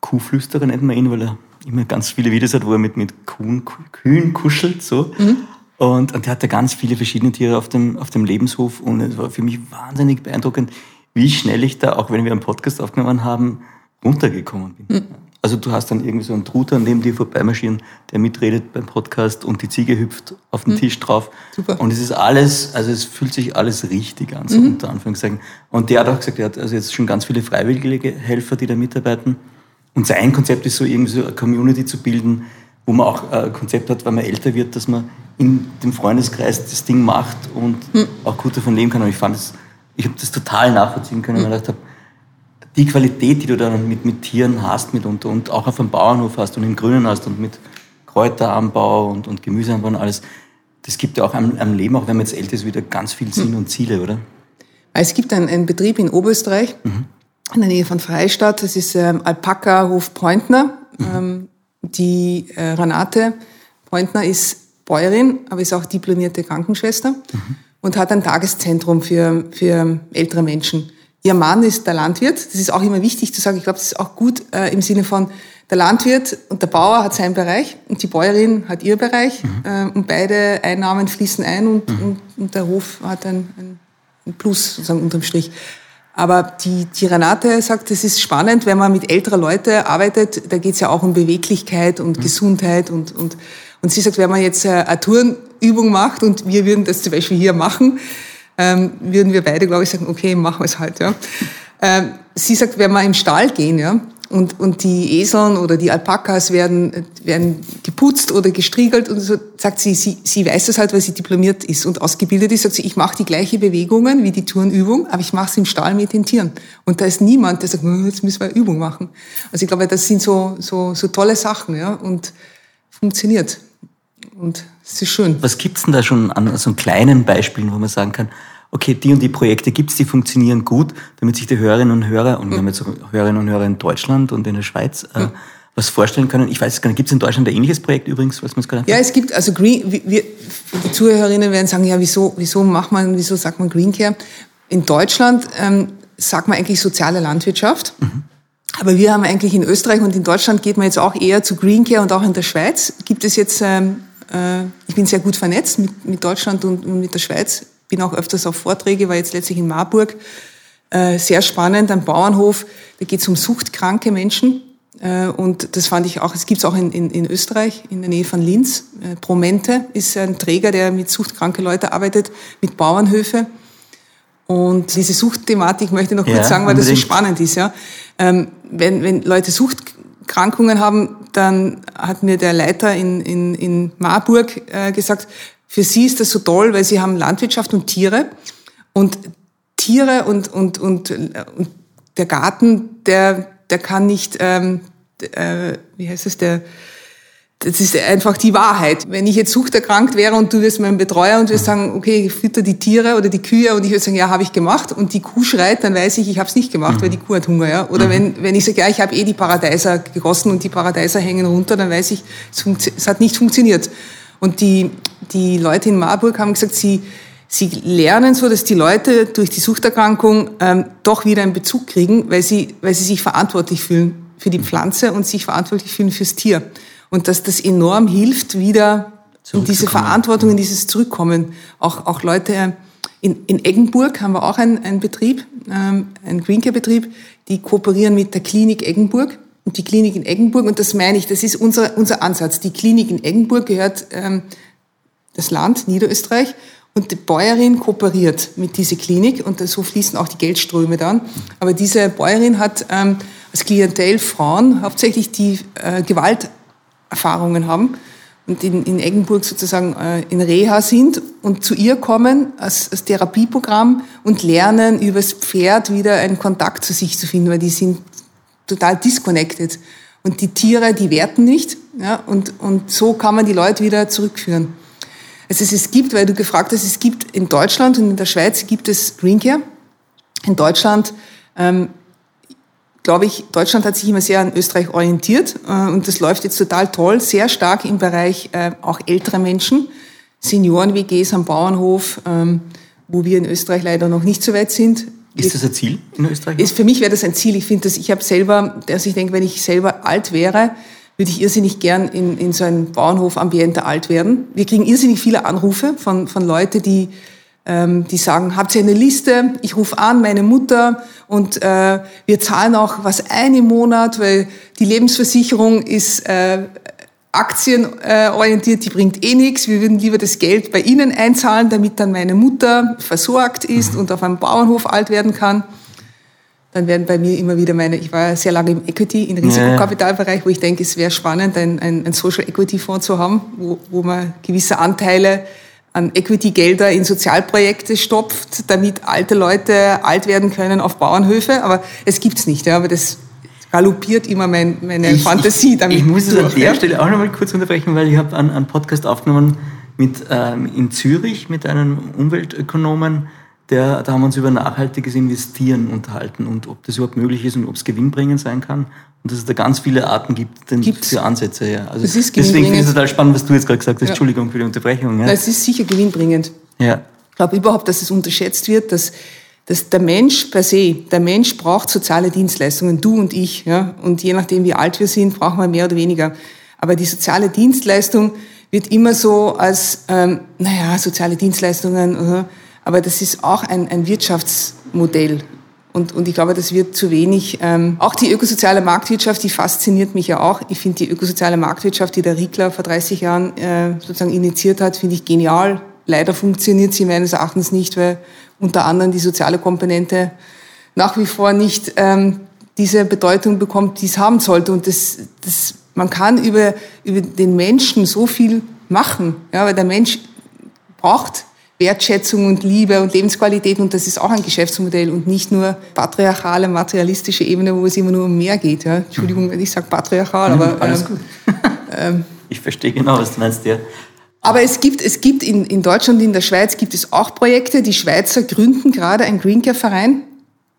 Kuhflüsterer nennt man ihn, weil er immer ganz viele Videos hat, wo er mit, mit Kuhn, Kühen kuschelt. So. Mhm. Und, und er hatte ganz viele verschiedene Tiere auf dem, auf dem Lebenshof und es war für mich wahnsinnig beeindruckend, wie schnell ich da, auch wenn wir einen Podcast aufgenommen haben, runtergekommen bin. Mhm. Also du hast dann irgendwie so einen Truter neben dir vorbeimarschieren, der mitredet beim Podcast und die Ziege hüpft auf den mhm. Tisch drauf. Super. Und es ist alles, also es fühlt sich alles richtig an, so mhm. unter Anführungszeichen. Und der hat auch gesagt, er hat also jetzt schon ganz viele freiwillige Helfer, die da mitarbeiten. Und sein Konzept ist so irgendwie so eine Community zu bilden, wo man auch ein Konzept hat, weil man älter wird, dass man in dem Freundeskreis das Ding macht und mhm. auch gut davon leben kann. Und ich fand es, ich habe das total nachvollziehen können, weil ich gedacht habe, die Qualität, die du dann mit, mit Tieren hast mitunter und auch auf dem Bauernhof hast und im Grünen hast und mit Kräuteranbau und, und Gemüseanbau und alles, das gibt ja auch am, am Leben, auch wenn man jetzt älter ist, wieder ganz viel Sinn und Ziele, oder? Es gibt einen, einen Betrieb in Oberösterreich, mhm. in der Nähe von Freistadt, das ist ähm, Alpaka Hof Pointner. Mhm. Ähm, die äh, Renate Pointner ist Bäuerin, aber ist auch diplomierte Krankenschwester mhm. und hat ein Tageszentrum für, für ältere Menschen. Ihr Mann ist der Landwirt. Das ist auch immer wichtig zu sagen. Ich glaube, das ist auch gut äh, im Sinne von, der Landwirt und der Bauer hat seinen Bereich und die Bäuerin hat ihr Bereich. Mhm. Äh, und beide Einnahmen fließen ein und, mhm. und, und, der Hof hat ein, ein Plus sozusagen unterm Strich. Aber die, die Renate sagt, es ist spannend, wenn man mit älterer Leute arbeitet, da geht es ja auch um Beweglichkeit und mhm. Gesundheit und, und, und sie sagt, wenn man jetzt äh, eine Turnübung macht und wir würden das zum Beispiel hier machen, ähm, würden wir beide, glaube ich, sagen, okay, machen wir es halt. Ja. Ähm, sie sagt, wenn wir im Stall gehen, ja, und, und die Eseln oder die Alpakas werden, werden geputzt oder gestriegelt und so sagt sie, sie, sie weiß das halt, weil sie diplomiert ist und ausgebildet ist, sagt sie, ich mache die gleiche Bewegungen wie die Turnübung, aber ich mache es im Stall mit den Tieren. Und da ist niemand, der sagt, hm, jetzt müssen wir Übung machen. Also ich glaube, das sind so, so, so tolle Sachen ja, und funktioniert. Und es ist schön. Was gibt's denn da schon an so kleinen Beispielen, wo man sagen kann, okay, die und die Projekte gibt's, die funktionieren gut, damit sich die Hörerinnen und Hörer, und wir haben jetzt Hörerinnen und Hörer in Deutschland und in der Schweiz, äh, was vorstellen können. Ich weiß es gar nicht, gibt es in Deutschland ein ähnliches Projekt übrigens, was man gerade Ja, es gibt, also Green, wir, die Zuhörerinnen werden sagen, ja, wieso, wieso macht man, wieso sagt man Green Care? In Deutschland ähm, sagt man eigentlich soziale Landwirtschaft. Mhm. Aber wir haben eigentlich in Österreich und in Deutschland geht man jetzt auch eher zu Green Care und auch in der Schweiz gibt es jetzt, ähm, äh, ich bin sehr gut vernetzt mit, mit Deutschland und, und mit der Schweiz, bin auch öfters auf Vorträge, war jetzt letztlich in Marburg. Äh, sehr spannend, ein Bauernhof, da geht es um suchtkranke Menschen. Äh, und das fand ich auch, es gibt es auch in, in, in, Österreich, in der Nähe von Linz. Äh, Promente ist ein Träger, der mit suchtkranke Leute arbeitet, mit Bauernhöfe. Und diese Suchtthematik möchte ich noch ja, kurz sagen, weil unbedingt. das so spannend ist. Ja. Ähm, wenn, wenn Leute Suchtkrankungen haben, dann hat mir der Leiter in, in, in Marburg äh, gesagt, für sie ist das so toll, weil sie haben Landwirtschaft und Tiere. Und Tiere und, und, und, und der Garten, der, der kann nicht, ähm, äh, wie heißt es, der, das ist einfach die Wahrheit. Wenn ich jetzt suchterkrankt wäre und du wirst mein Betreuer und wirst sagen, okay, ich fütter die Tiere oder die Kühe und ich würde sagen, ja, habe ich gemacht und die Kuh schreit, dann weiß ich, ich habe es nicht gemacht, mhm. weil die Kuh hat Hunger. Ja? Oder mhm. wenn, wenn ich sage, ja, ich habe eh die Paradeiser gegossen und die Paradeiser hängen runter, dann weiß ich, es, es hat nicht funktioniert. Und die, die Leute in Marburg haben gesagt, sie, sie lernen so, dass die Leute durch die Suchterkrankung ähm, doch wieder einen Bezug kriegen, weil sie, weil sie sich verantwortlich fühlen für die Pflanze und sich verantwortlich fühlen fürs Tier. Und dass das enorm hilft, wieder in diese Verantwortung, in dieses Zurückkommen. Auch, auch Leute in, in Eggenburg haben wir auch einen, einen Betrieb, ähm, einen Greencare-Betrieb, die kooperieren mit der Klinik Eggenburg und die Klinik in Eggenburg, und das meine ich, das ist unser, unser Ansatz. Die Klinik in Eggenburg gehört ähm, das Land Niederösterreich und die Bäuerin kooperiert mit dieser Klinik und so fließen auch die Geldströme dann. Aber diese Bäuerin hat ähm, als Klientel Frauen hauptsächlich, die äh, Gewalterfahrungen haben und in, in Eggenburg sozusagen äh, in Reha sind und zu ihr kommen als, als Therapieprogramm und lernen, übers Pferd wieder einen Kontakt zu sich zu finden, weil die sind total disconnected. Und die Tiere, die werten nicht. Ja, und, und so kann man die Leute wieder zurückführen. Also es, gibt, weil du gefragt hast, es gibt in Deutschland und in der Schweiz gibt es Green Care. In Deutschland, ähm, glaube ich, Deutschland hat sich immer sehr an Österreich orientiert äh, und das läuft jetzt total toll, sehr stark im Bereich äh, auch ältere Menschen. Senioren-WGs am Bauernhof, ähm, wo wir in Österreich leider noch nicht so weit sind. Ist das ein Ziel in Österreich? Ist, für mich wäre das ein Ziel. Ich finde, dass ich habe selber, dass ich denke, wenn ich selber alt wäre, würde ich irrsinnig gern in, in so einem Bauernhof-Ambiente alt werden. Wir kriegen irrsinnig viele Anrufe von, von Leuten, die, ähm, die sagen, habt ihr eine Liste? Ich rufe an, meine Mutter und äh, wir zahlen auch was ein im Monat, weil die Lebensversicherung ist äh, aktienorientiert, die bringt eh nichts. Wir würden lieber das Geld bei Ihnen einzahlen, damit dann meine Mutter versorgt ist und auf einem Bauernhof alt werden kann. Dann werden bei mir immer wieder meine, ich war ja sehr lange im Equity, im Risikokapitalbereich, wo ich denke, es wäre spannend, ein, ein, ein Social Equity Fonds zu haben, wo, wo man gewisse Anteile an Equity-Gelder in Sozialprojekte stopft, damit alte Leute alt werden können auf Bauernhöfe. Aber es gibt's nicht. Ja, aber das galoppiert immer mein, meine ich, Fantasie damit. Ich, ich muss es an der Stelle auch noch mal kurz unterbrechen, weil ich habe einen, einen Podcast aufgenommen mit, ähm, in Zürich mit einem Umweltökonomen, der, da haben wir uns über nachhaltiges Investieren unterhalten und ob das überhaupt möglich ist und ob es gewinnbringend sein kann. Und dass es da ganz viele Arten gibt denn Gibt's. für Ansätze. Ja. Also das ist deswegen finde ich es total spannend, was du jetzt gerade gesagt hast. Ja. Entschuldigung für die Unterbrechung. Ja. Es ist sicher gewinnbringend. Ja. Ich glaube überhaupt, dass es unterschätzt wird, dass dass der Mensch per se, der Mensch braucht soziale Dienstleistungen, du und ich, ja, und je nachdem, wie alt wir sind, brauchen wir mehr oder weniger. Aber die soziale Dienstleistung wird immer so als, ähm, naja, soziale Dienstleistungen, uh, aber das ist auch ein, ein Wirtschaftsmodell. Und, und ich glaube, das wird zu wenig. Ähm, auch die ökosoziale Marktwirtschaft, die fasziniert mich ja auch. Ich finde die ökosoziale Marktwirtschaft, die der Rickler vor 30 Jahren äh, sozusagen initiiert hat, finde ich genial. Leider funktioniert sie meines Erachtens nicht, weil unter anderem die soziale Komponente nach wie vor nicht ähm, diese Bedeutung bekommt, die es haben sollte. Und das, das, man kann über, über den Menschen so viel machen, ja, weil der Mensch braucht Wertschätzung und Liebe und Lebensqualität und das ist auch ein Geschäftsmodell und nicht nur patriarchale, materialistische Ebene, wo es immer nur um mehr geht. Ja. Entschuldigung, wenn ich sage patriarchal, aber... Alles ähm, gut. Ähm, ich verstehe genau, was du meinst, ja. Aber es gibt, es gibt in, in Deutschland und in der Schweiz gibt es auch Projekte. Die Schweizer gründen gerade einen Green Care Verein.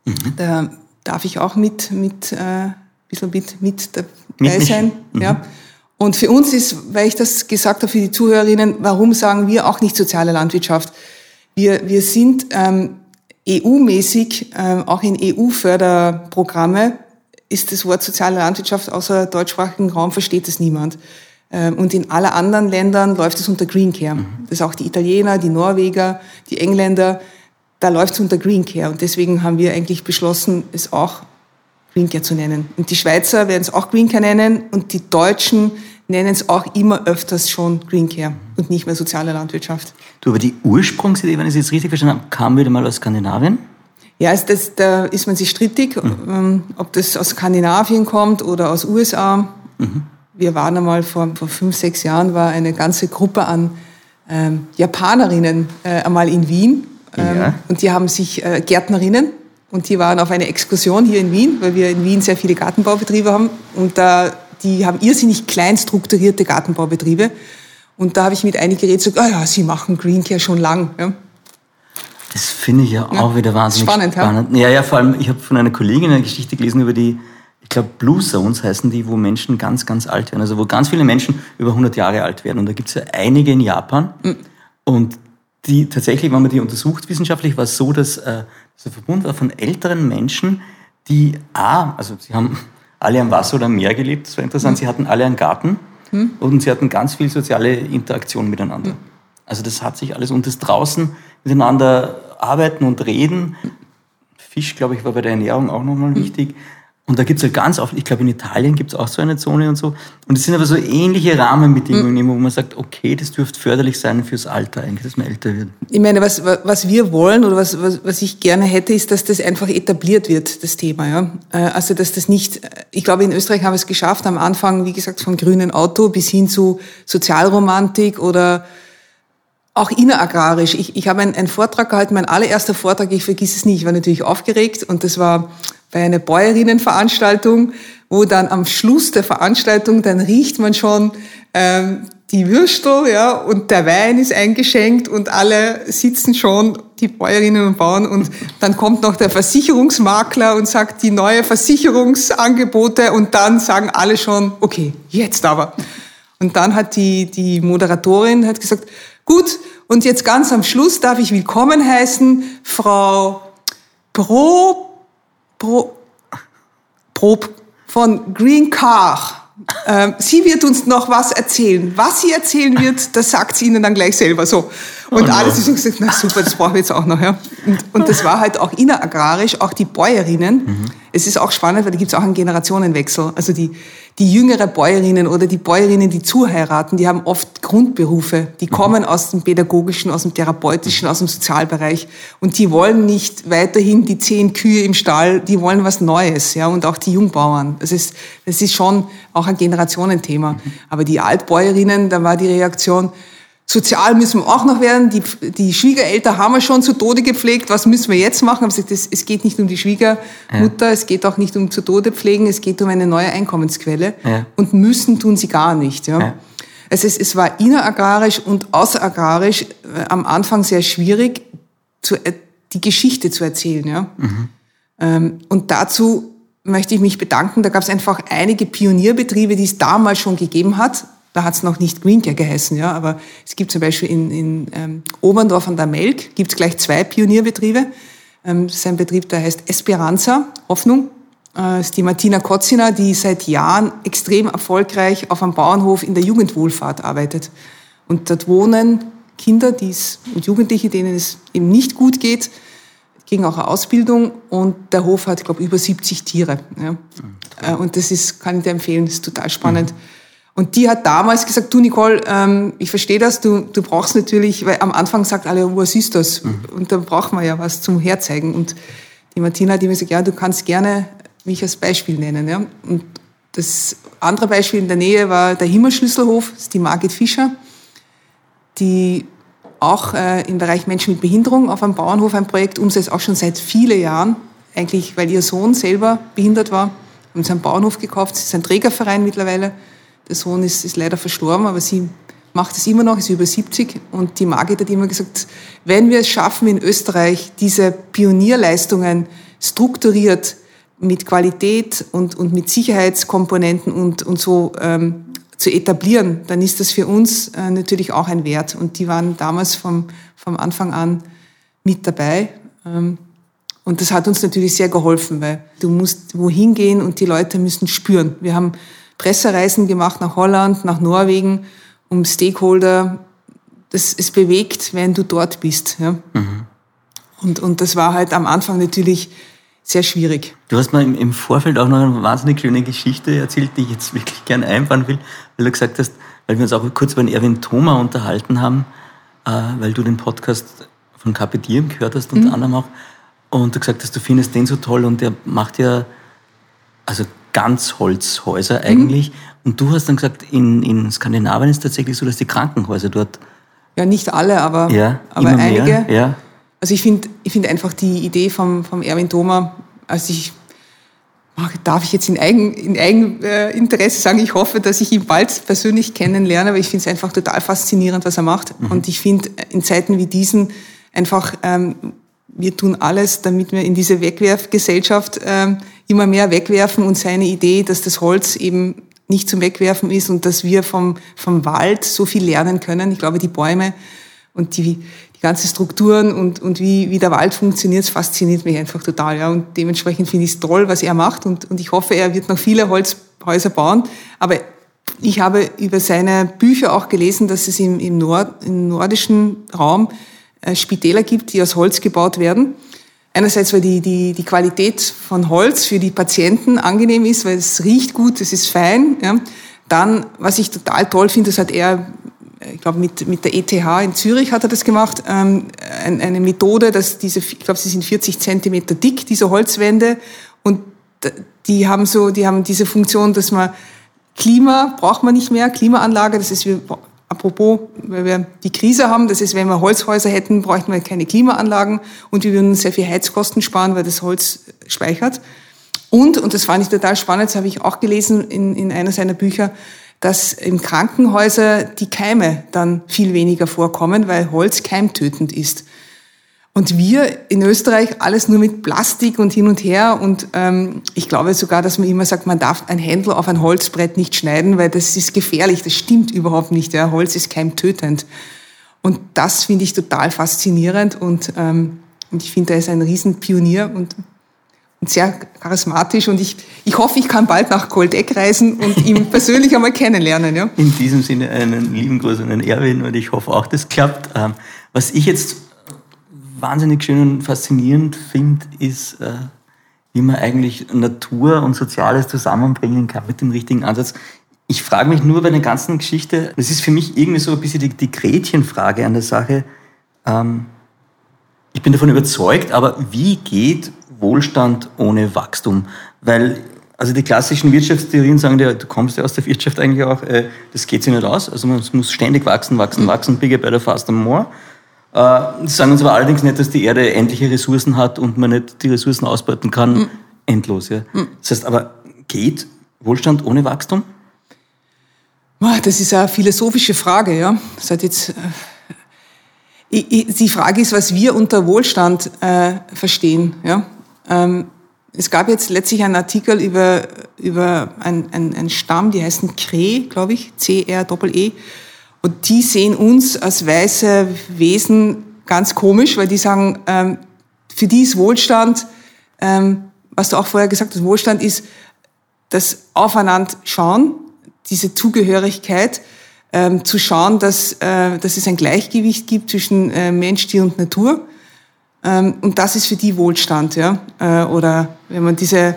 Mhm. Da darf ich auch mit, mit, äh, ein bisschen mit, mit dabei sein. Mhm. Ja. Und für uns ist, weil ich das gesagt habe für die Zuhörerinnen, warum sagen wir auch nicht soziale Landwirtschaft? Wir, wir sind ähm, EU-mäßig, ähm, auch in EU-Förderprogramme, ist das Wort soziale Landwirtschaft außer deutschsprachigen Raum versteht es niemand. Ähm, und in alle anderen Ländern läuft es unter Green Care. Mhm. Das ist auch die Italiener, die Norweger, die Engländer, da läuft es unter Green Care. Und deswegen haben wir eigentlich beschlossen, es auch Green Care zu nennen. Und die Schweizer werden es auch Green Care nennen und die Deutschen nennen es auch immer öfters schon Green Care und nicht mehr soziale Landwirtschaft. Du, aber die Ursprungsidee, wenn ich es jetzt richtig verstanden habe, kam wieder mal aus Skandinavien? Ja, also das, da ist man sich strittig, mhm. ob das aus Skandinavien kommt oder aus USA. Mhm. Wir waren einmal vor, vor fünf, sechs Jahren, war eine ganze Gruppe an ähm, Japanerinnen äh, einmal in Wien. Ähm, ja. Und die haben sich äh, Gärtnerinnen und die waren auf einer Exkursion hier in Wien, weil wir in Wien sehr viele Gartenbaubetriebe haben. Und da, die haben irrsinnig klein strukturierte Gartenbaubetriebe. Und da habe ich mit einigen geredet, so, ah ja, sie machen Green Care schon lang. Ja. Das finde ich ja auch ja. wieder wahnsinnig spannend. spannend. Ja? ja, ja, vor allem, ich habe von einer Kollegin eine Geschichte gelesen über die ich glaube, Blue Zones heißen die, wo Menschen ganz, ganz alt werden. Also wo ganz viele Menschen über 100 Jahre alt werden. Und da gibt es ja einige in Japan. Mhm. Und die tatsächlich, wenn man die untersucht wissenschaftlich, war es so, dass äh, der Verbund war von älteren Menschen, die A, also sie haben *laughs* alle am Wasser oder am Meer gelebt, das war interessant, mhm. sie hatten alle einen Garten mhm. und sie hatten ganz viel soziale Interaktion miteinander. Mhm. Also das hat sich alles und das draußen miteinander arbeiten und reden. Fisch, glaube ich, war bei der Ernährung auch nochmal mhm. wichtig. Und da gibt es halt ganz oft, ich glaube in Italien gibt es auch so eine Zone und so. Und es sind aber so ähnliche Rahmenbedingungen, mhm. wo man sagt, okay, das dürfte förderlich sein fürs Alter eigentlich, dass man älter wird. Ich meine, was, was wir wollen oder was, was, was ich gerne hätte, ist, dass das einfach etabliert wird, das Thema. Ja? Äh, also dass das nicht, ich glaube in Österreich haben wir es geschafft, am Anfang, wie gesagt, vom grünen Auto bis hin zu Sozialromantik oder auch inneragrarisch. Ich, ich habe einen, einen Vortrag gehalten, mein allererster Vortrag, ich vergiss es nicht, ich war natürlich aufgeregt und das war bei einer Bäuerinnenveranstaltung, wo dann am Schluss der Veranstaltung, dann riecht man schon ähm, die Würstel, ja, und der Wein ist eingeschenkt und alle sitzen schon, die Bäuerinnen und Bauern, und *laughs* dann kommt noch der Versicherungsmakler und sagt die neue Versicherungsangebote und dann sagen alle schon, okay, jetzt aber. Und dann hat die, die Moderatorin hat gesagt, gut, und jetzt ganz am Schluss darf ich willkommen heißen, Frau Pro, Pro, Prob von Green Car. Ähm, sie wird uns noch was erzählen. Was sie erzählen wird, das sagt sie ihnen dann gleich selber so. Und oh no. alles ist so gesagt, na super, das brauchen wir jetzt auch noch. Ja. Und, und das war halt auch inneragrarisch, auch die Bäuerinnen. Mhm. Es ist auch spannend, weil da gibt es auch einen Generationenwechsel. Also die, die jüngere Bäuerinnen oder die Bäuerinnen, die zuheiraten, die haben oft Grundberufe. Die mhm. kommen aus dem pädagogischen, aus dem therapeutischen, aus dem Sozialbereich. Und die wollen nicht weiterhin die zehn Kühe im Stall, die wollen was Neues. Ja, und auch die Jungbauern. Das ist, das ist schon auch ein Generationenthema. Mhm. Aber die Altbäuerinnen, da war die Reaktion, Sozial müssen wir auch noch werden. Die, die Schwiegereltern haben wir schon zu Tode gepflegt. Was müssen wir jetzt machen? Gesagt, es, es geht nicht um die Schwiegermutter, ja. es geht auch nicht um zu Tode pflegen, es geht um eine neue Einkommensquelle. Ja. Und müssen tun sie gar nicht. Ja. ja. Also es, es war inneragrarisch und außeragrarisch äh, am Anfang sehr schwierig, zu, äh, die Geschichte zu erzählen. Ja. Mhm. Ähm, und dazu möchte ich mich bedanken. Da gab es einfach einige Pionierbetriebe, die es damals schon gegeben hat da hat es noch nicht Greencare geheißen, ja, aber es gibt zum Beispiel in, in ähm, Oberndorf an der Melk gibt es gleich zwei Pionierbetriebe. Ähm, das ist ein Betrieb, der heißt Esperanza, Hoffnung. Äh, das ist die Martina Kotziner, die seit Jahren extrem erfolgreich auf einem Bauernhof in der Jugendwohlfahrt arbeitet. Und dort wohnen Kinder die's, und Jugendliche, denen es eben nicht gut geht, kriegen auch eine Ausbildung und der Hof hat, glaube ich, über 70 Tiere. Ja. Okay. Äh, und das ist, kann ich dir empfehlen, das ist total spannend. Mhm. Und die hat damals gesagt, du Nicole, ähm, ich verstehe das, du, du brauchst natürlich, weil am Anfang sagt alle, was ist das? Mhm. Und da braucht man ja was zum Herzeigen. Und die Martina hat immer gesagt, ja, du kannst gerne mich als Beispiel nennen. Ja? Und das andere Beispiel in der Nähe war der Himmelschlüsselhof, das ist die Margit Fischer, die auch äh, im Bereich Menschen mit Behinderung auf einem Bauernhof ein Projekt umsetzt, auch schon seit vielen Jahren, eigentlich weil ihr Sohn selber behindert war, haben sie einen Bauernhof gekauft, es ist ein Trägerverein mittlerweile der Sohn ist, ist leider verstorben, aber sie macht es immer noch, ist über 70. Und die Margit hat immer gesagt, wenn wir es schaffen, in Österreich diese Pionierleistungen strukturiert mit Qualität und, und mit Sicherheitskomponenten und, und so ähm, zu etablieren, dann ist das für uns äh, natürlich auch ein Wert. Und die waren damals vom, vom Anfang an mit dabei. Ähm, und das hat uns natürlich sehr geholfen, weil du musst wohin gehen und die Leute müssen spüren. Wir haben Pressereisen gemacht nach Holland, nach Norwegen, um Stakeholder, das es bewegt, wenn du dort bist. Ja. Mhm. Und, und das war halt am Anfang natürlich sehr schwierig. Du hast mir im Vorfeld auch noch eine wahnsinnig schöne Geschichte erzählt, die ich jetzt wirklich gerne einbauen will, weil du gesagt hast, weil wir uns auch kurz über den Erwin Thoma unterhalten haben, äh, weil du den Podcast von Carpe Diem gehört hast, unter mhm. anderem auch, und du gesagt hast, du findest den so toll und der macht ja, also Ganzholzhäuser eigentlich. Mhm. Und du hast dann gesagt, in, in Skandinavien ist es tatsächlich so, dass die Krankenhäuser dort. Ja, nicht alle, aber, ja, aber einige. Ja. Also ich finde ich finde einfach die Idee vom, vom Erwin Thoma, also ich darf ich jetzt in, Eigen, in Eigeninteresse sagen, ich hoffe, dass ich ihn bald persönlich kennenlerne, aber ich finde es einfach total faszinierend, was er macht. Mhm. Und ich finde in Zeiten wie diesen einfach, ähm, wir tun alles, damit wir in diese Wegwerfgesellschaft ähm, immer mehr wegwerfen und seine Idee, dass das Holz eben nicht zum Wegwerfen ist und dass wir vom, vom Wald so viel lernen können. Ich glaube, die Bäume und die, die ganzen Strukturen und, und wie, wie der Wald funktioniert, fasziniert mich einfach total. Ja. Und dementsprechend finde ich es toll, was er macht und, und ich hoffe, er wird noch viele Holzhäuser bauen. Aber ich habe über seine Bücher auch gelesen, dass es im, im, Nord, im nordischen Raum äh, Spitäler gibt, die aus Holz gebaut werden. Einerseits, weil die, die, die Qualität von Holz für die Patienten angenehm ist, weil es riecht gut, es ist fein. Ja. Dann, was ich total toll finde, das hat er, ich glaube, mit, mit der ETH in Zürich hat er das gemacht, ähm, eine Methode, dass diese, ich glaube, sie sind 40 Zentimeter dick, diese Holzwände, und die haben so, die haben diese Funktion, dass man Klima braucht man nicht mehr, Klimaanlage, das ist wie Apropos, weil wir die Krise haben, das ist, wenn wir Holzhäuser hätten, bräuchten wir keine Klimaanlagen und wir würden sehr viel Heizkosten sparen, weil das Holz speichert. Und, und das fand ich total spannend, das habe ich auch gelesen in, in einer seiner Bücher, dass im Krankenhäuser die Keime dann viel weniger vorkommen, weil Holz keimtötend ist. Und wir in Österreich alles nur mit Plastik und hin und her. Und ähm, ich glaube sogar, dass man immer sagt, man darf ein Händel auf ein Holzbrett nicht schneiden, weil das ist gefährlich. Das stimmt überhaupt nicht. Ja. Holz ist keimtötend. Und das finde ich total faszinierend. Und, ähm, und ich finde, er ist ein Riesenpionier und, und sehr charismatisch. Und ich, ich hoffe, ich kann bald nach Goldeck reisen und ihn *laughs* persönlich einmal kennenlernen. Ja. In diesem Sinne einen lieben Gruß an den Erwin und ich hoffe auch, das klappt. Ähm, was ich jetzt wahnsinnig schön und faszinierend finde, ist, äh, wie man eigentlich Natur und Soziales zusammenbringen kann mit dem richtigen Ansatz. Ich frage mich nur bei der ganzen Geschichte, das ist für mich irgendwie so ein bisschen die, die Gretchenfrage an der Sache. Ähm, ich bin davon überzeugt, aber wie geht Wohlstand ohne Wachstum? Weil, also die klassischen Wirtschaftstheorien sagen dir, du kommst ja aus der Wirtschaft eigentlich auch, äh, das geht sich nicht aus. Also man muss ständig wachsen, wachsen, wachsen, bigger, better, faster, more. Äh, sagen uns aber allerdings nicht, dass die Erde endliche Ressourcen hat und man nicht die Ressourcen ausbeuten kann, mhm. endlos. Ja. Mhm. Das heißt aber, geht Wohlstand ohne Wachstum? Das ist eine philosophische Frage. Ja. Das hat jetzt, äh, die Frage ist, was wir unter Wohlstand äh, verstehen. Ja. Ähm, es gab jetzt letztlich einen Artikel über, über einen, einen, Stamm, die heißen CRE, glaube ich, C-R-E-E. -E, und die sehen uns als weiße Wesen ganz komisch, weil die sagen, ähm, für die ist Wohlstand, ähm, was du auch vorher gesagt hast, Wohlstand ist das Aufeinander schauen, diese Zugehörigkeit, ähm, zu schauen, dass, äh, dass es ein Gleichgewicht gibt zwischen äh, Mensch, Tier und Natur. Ähm, und das ist für die Wohlstand. Ja? Äh, oder wenn man diese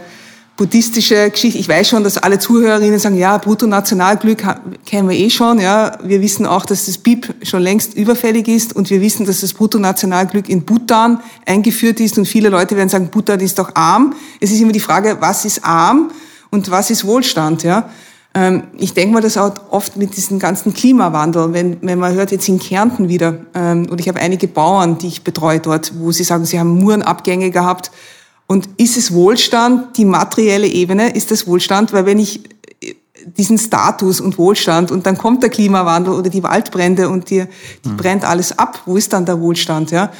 buddhistische Geschichte. Ich weiß schon, dass alle Zuhörerinnen sagen, ja, Bruttonationalglück kennen wir eh schon. Ja, wir wissen auch, dass das BIP schon längst überfällig ist und wir wissen, dass das Bruttonationalglück in Bhutan eingeführt ist und viele Leute werden sagen, Bhutan ist doch arm. Es ist immer die Frage, was ist arm und was ist Wohlstand? Ja, ähm, ich denke mal, das auch oft mit diesem ganzen Klimawandel, wenn, wenn man hört jetzt in Kärnten wieder, ähm, und ich habe einige Bauern, die ich betreue dort, wo sie sagen, sie haben Murenabgänge gehabt und ist es Wohlstand, die materielle Ebene, ist das Wohlstand? Weil wenn ich äh, diesen Status und Wohlstand und dann kommt der Klimawandel oder die Waldbrände und die, die mhm. brennt alles ab, wo ist dann der Wohlstand? Ja?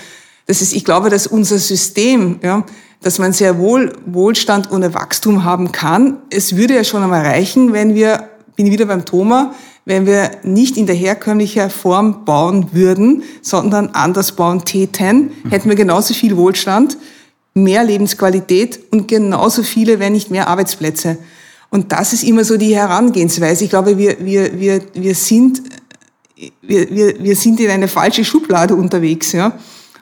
Das ist, ich glaube, dass unser System, ja, dass man sehr wohl Wohlstand ohne Wachstum haben kann. Es würde ja schon einmal reichen, wenn wir, bin ich wieder beim Thoma, wenn wir nicht in der herkömmlichen Form bauen würden, sondern anders bauen täten, mhm. hätten wir genauso viel Wohlstand mehr Lebensqualität und genauso viele, wenn nicht mehr Arbeitsplätze. Und das ist immer so die Herangehensweise. Ich glaube, wir, wir, wir, wir, sind, wir, wir, wir sind in eine falsche Schublade unterwegs. Ja?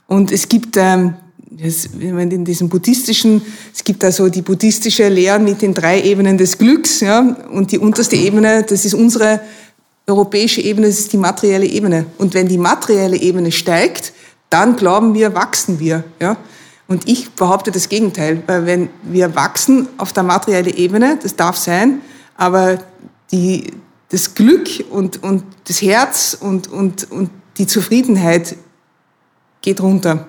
Und es gibt, ähm, in diesem buddhistischen, es gibt also die buddhistische Lehre mit den drei Ebenen des Glücks. Ja? Und die unterste Ebene, das ist unsere europäische Ebene, das ist die materielle Ebene. Und wenn die materielle Ebene steigt, dann glauben wir, wachsen wir. Ja? Und ich behaupte das Gegenteil, weil wenn wir wachsen auf der materiellen Ebene, das darf sein, aber die, das Glück und, und das Herz und, und, und die Zufriedenheit geht runter.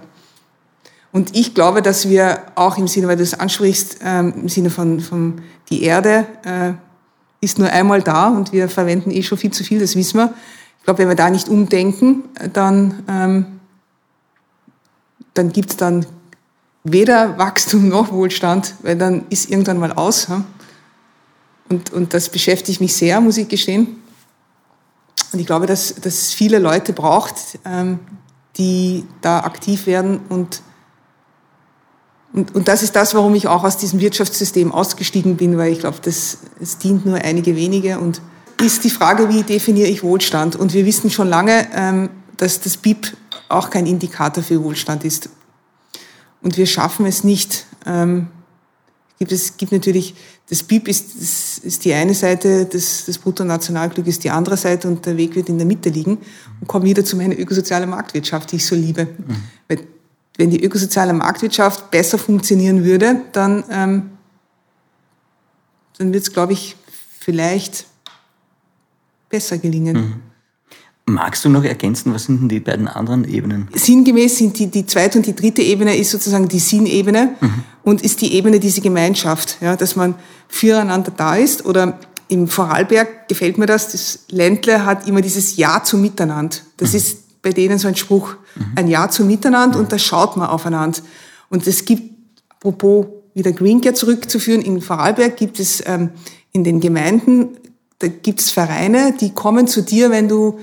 Und ich glaube, dass wir auch im Sinne, weil du das ansprichst, ähm, im Sinne von, von die Erde äh, ist nur einmal da und wir verwenden eh schon viel zu viel, das wissen wir. Ich glaube, wenn wir da nicht umdenken, dann, ähm, dann gibt es dann weder Wachstum noch Wohlstand, weil dann ist irgendwann mal aus. Und, und das beschäftigt mich sehr, muss ich gestehen. Und ich glaube, dass, dass es viele Leute braucht, ähm, die da aktiv werden. Und, und, und das ist das, warum ich auch aus diesem Wirtschaftssystem ausgestiegen bin, weil ich glaube, das, es dient nur einige wenige. Und ist die Frage, wie definiere ich Wohlstand? Und wir wissen schon lange, ähm, dass das BIP auch kein Indikator für Wohlstand ist und wir schaffen es nicht. Ähm, gibt es gibt natürlich, das BIP ist, das ist die eine Seite, das, das Bruttonationalglück ist die andere Seite und der Weg wird in der Mitte liegen. Und kommen wieder zu meiner ökosozialen Marktwirtschaft, die ich so liebe. Mhm. Weil, wenn die ökosoziale Marktwirtschaft besser funktionieren würde, dann, ähm, dann wird es, glaube ich, vielleicht besser gelingen. Mhm. Magst du noch ergänzen, was sind denn die beiden anderen Ebenen? Sinngemäß sind die, die zweite und die dritte Ebene ist sozusagen die Sinnebene mhm. und ist die Ebene dieser Gemeinschaft, ja, dass man füreinander da ist oder im Vorarlberg gefällt mir das, das Ländle hat immer dieses Ja zum Miteinander. Das mhm. ist bei denen so ein Spruch, mhm. ein Ja zum Miteinander und da schaut man aufeinander. Und es gibt, apropos wieder Green Care zurückzuführen, in Vorarlberg gibt es ähm, in den Gemeinden, da gibt es Vereine, die kommen zu dir, wenn du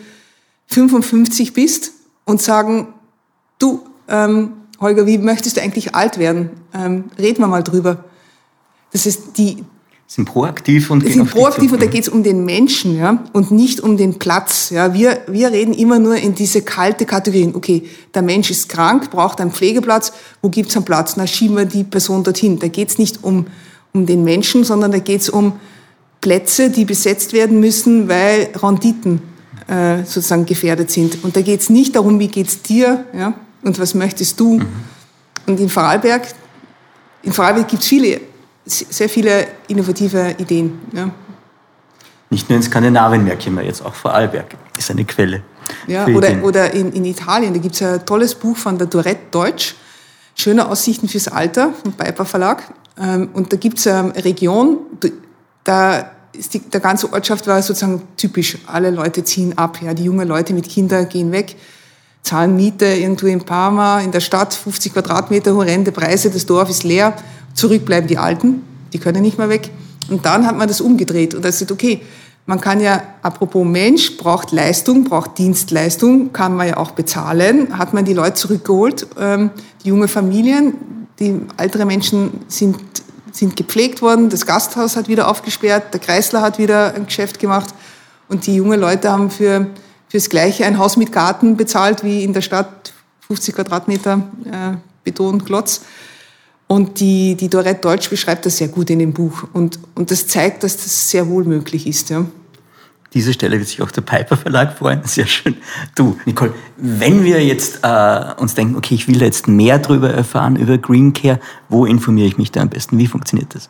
55 bist und sagen, du, ähm, Holger, wie möchtest du eigentlich alt werden? Ähm, reden wir mal drüber. Das ist die, sind proaktiv und sind proaktiv und da geht es um den Menschen ja und nicht um den Platz ja. Wir wir reden immer nur in diese kalte Kategorien. Okay der Mensch ist krank braucht einen Pflegeplatz. Wo gibt's einen Platz? Na schieben wir die Person dorthin. Da geht's nicht um um den Menschen sondern da geht's um Plätze die besetzt werden müssen weil Renditen äh, sozusagen gefährdet sind und da geht's nicht darum wie geht's dir ja und was möchtest du mhm. und in Vorarlberg in Vorarlberg gibt's viele sehr viele innovative Ideen. Ja. Nicht nur in Skandinavien merke ich mal jetzt, auch Vorarlberg ist eine Quelle. Ja, oder, oder in, in Italien, da gibt es ein tolles Buch von der Dorette Deutsch, Schöne Aussichten fürs Alter, vom Piper Verlag. Ähm, und da gibt es eine Region, da ist die, der ganze Ortschaft war sozusagen typisch. Alle Leute ziehen ab. Ja. Die jungen Leute mit Kindern gehen weg, zahlen Miete irgendwo in Parma, in der Stadt, 50 Quadratmeter, horrende Preise, das Dorf ist leer Zurück bleiben die Alten, die können nicht mehr weg. Und dann hat man das umgedreht und das ist okay. Man kann ja, apropos Mensch, braucht Leistung, braucht Dienstleistung, kann man ja auch bezahlen. Hat man die Leute zurückgeholt, ähm, die junge Familien, die ältere Menschen sind, sind gepflegt worden, das Gasthaus hat wieder aufgesperrt, der Kreisler hat wieder ein Geschäft gemacht und die jungen Leute haben für fürs Gleiche ein Haus mit Garten bezahlt wie in der Stadt, 50 Quadratmeter äh, Beton, Klotz. Und die, die Dorette Deutsch beschreibt das sehr gut in dem Buch. Und, und das zeigt, dass das sehr wohl möglich ist. Ja. Diese Stelle wird sich auch der Piper Verlag freuen. Sehr schön. Du, Nicole, wenn wir jetzt äh, uns denken, okay, ich will jetzt mehr darüber erfahren, über Green Care, wo informiere ich mich da am besten? Wie funktioniert das?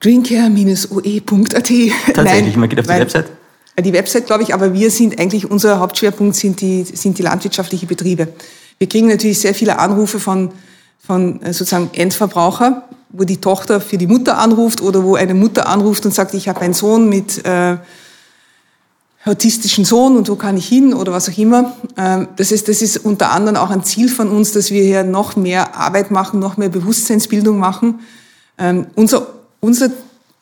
greencare-oe.at. Tatsächlich, Nein, man geht auf die Website? Die Website, glaube ich, aber wir sind eigentlich, unser Hauptschwerpunkt sind die, sind die landwirtschaftlichen Betriebe. Wir kriegen natürlich sehr viele Anrufe von von äh, sozusagen Endverbraucher, wo die Tochter für die Mutter anruft oder wo eine Mutter anruft und sagt, ich habe einen Sohn mit äh, autistischen Sohn und wo kann ich hin oder was auch immer. Ähm, das, ist, das ist unter anderem auch ein Ziel von uns, dass wir hier noch mehr Arbeit machen, noch mehr Bewusstseinsbildung machen. Ähm, unser, unser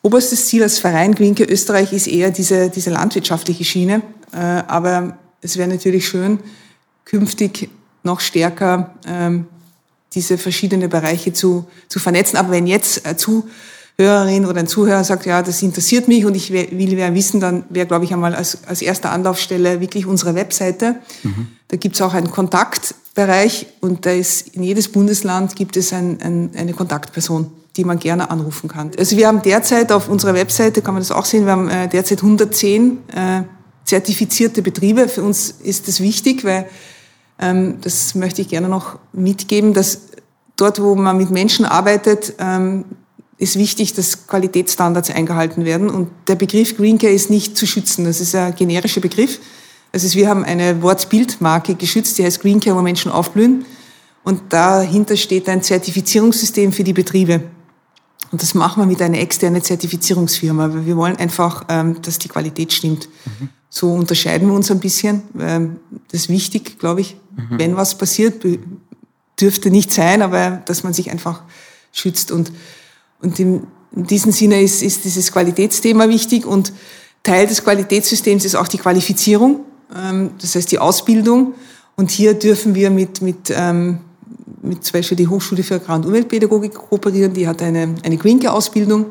oberstes Ziel als Verein Greenke Österreich ist eher diese, diese landwirtschaftliche Schiene. Äh, aber es wäre natürlich schön, künftig noch stärker ähm, diese verschiedenen Bereiche zu, zu vernetzen. Aber wenn jetzt eine Zuhörerin oder ein Zuhörer sagt, ja, das interessiert mich und ich will mehr wissen, dann wäre, glaube ich, einmal als, als erste Anlaufstelle wirklich unsere Webseite. Mhm. Da gibt es auch einen Kontaktbereich und da ist in jedes Bundesland gibt es ein, ein, eine Kontaktperson die man gerne anrufen kann. Also wir haben derzeit auf unserer Webseite, kann man das auch sehen, wir haben äh, derzeit 110 äh, zertifizierte Betriebe. Für uns ist das wichtig, weil ähm, das möchte ich gerne noch mitgeben, dass dort, wo man mit Menschen arbeitet, ähm, ist wichtig, dass Qualitätsstandards eingehalten werden. Und der Begriff Green Care ist nicht zu schützen. Das ist ein generischer Begriff. Also wir haben eine Wortbildmarke geschützt, die heißt Green Care, wo Menschen aufblühen. Und dahinter steht ein Zertifizierungssystem für die Betriebe. Und das machen wir mit einer externen Zertifizierungsfirma, weil wir wollen einfach, ähm, dass die Qualität stimmt. Mhm. So unterscheiden wir uns ein bisschen. Das ist wichtig, glaube ich. Mhm. Wenn was passiert, dürfte nicht sein, aber dass man sich einfach schützt. Und, und in, in diesem Sinne ist, ist dieses Qualitätsthema wichtig. Und Teil des Qualitätssystems ist auch die Qualifizierung, ähm, das heißt die Ausbildung. Und hier dürfen wir mit, mit, ähm, mit zum Beispiel die Hochschule für Agrar- und Umweltpädagogik kooperieren. Die hat eine, eine Greenke-Ausbildung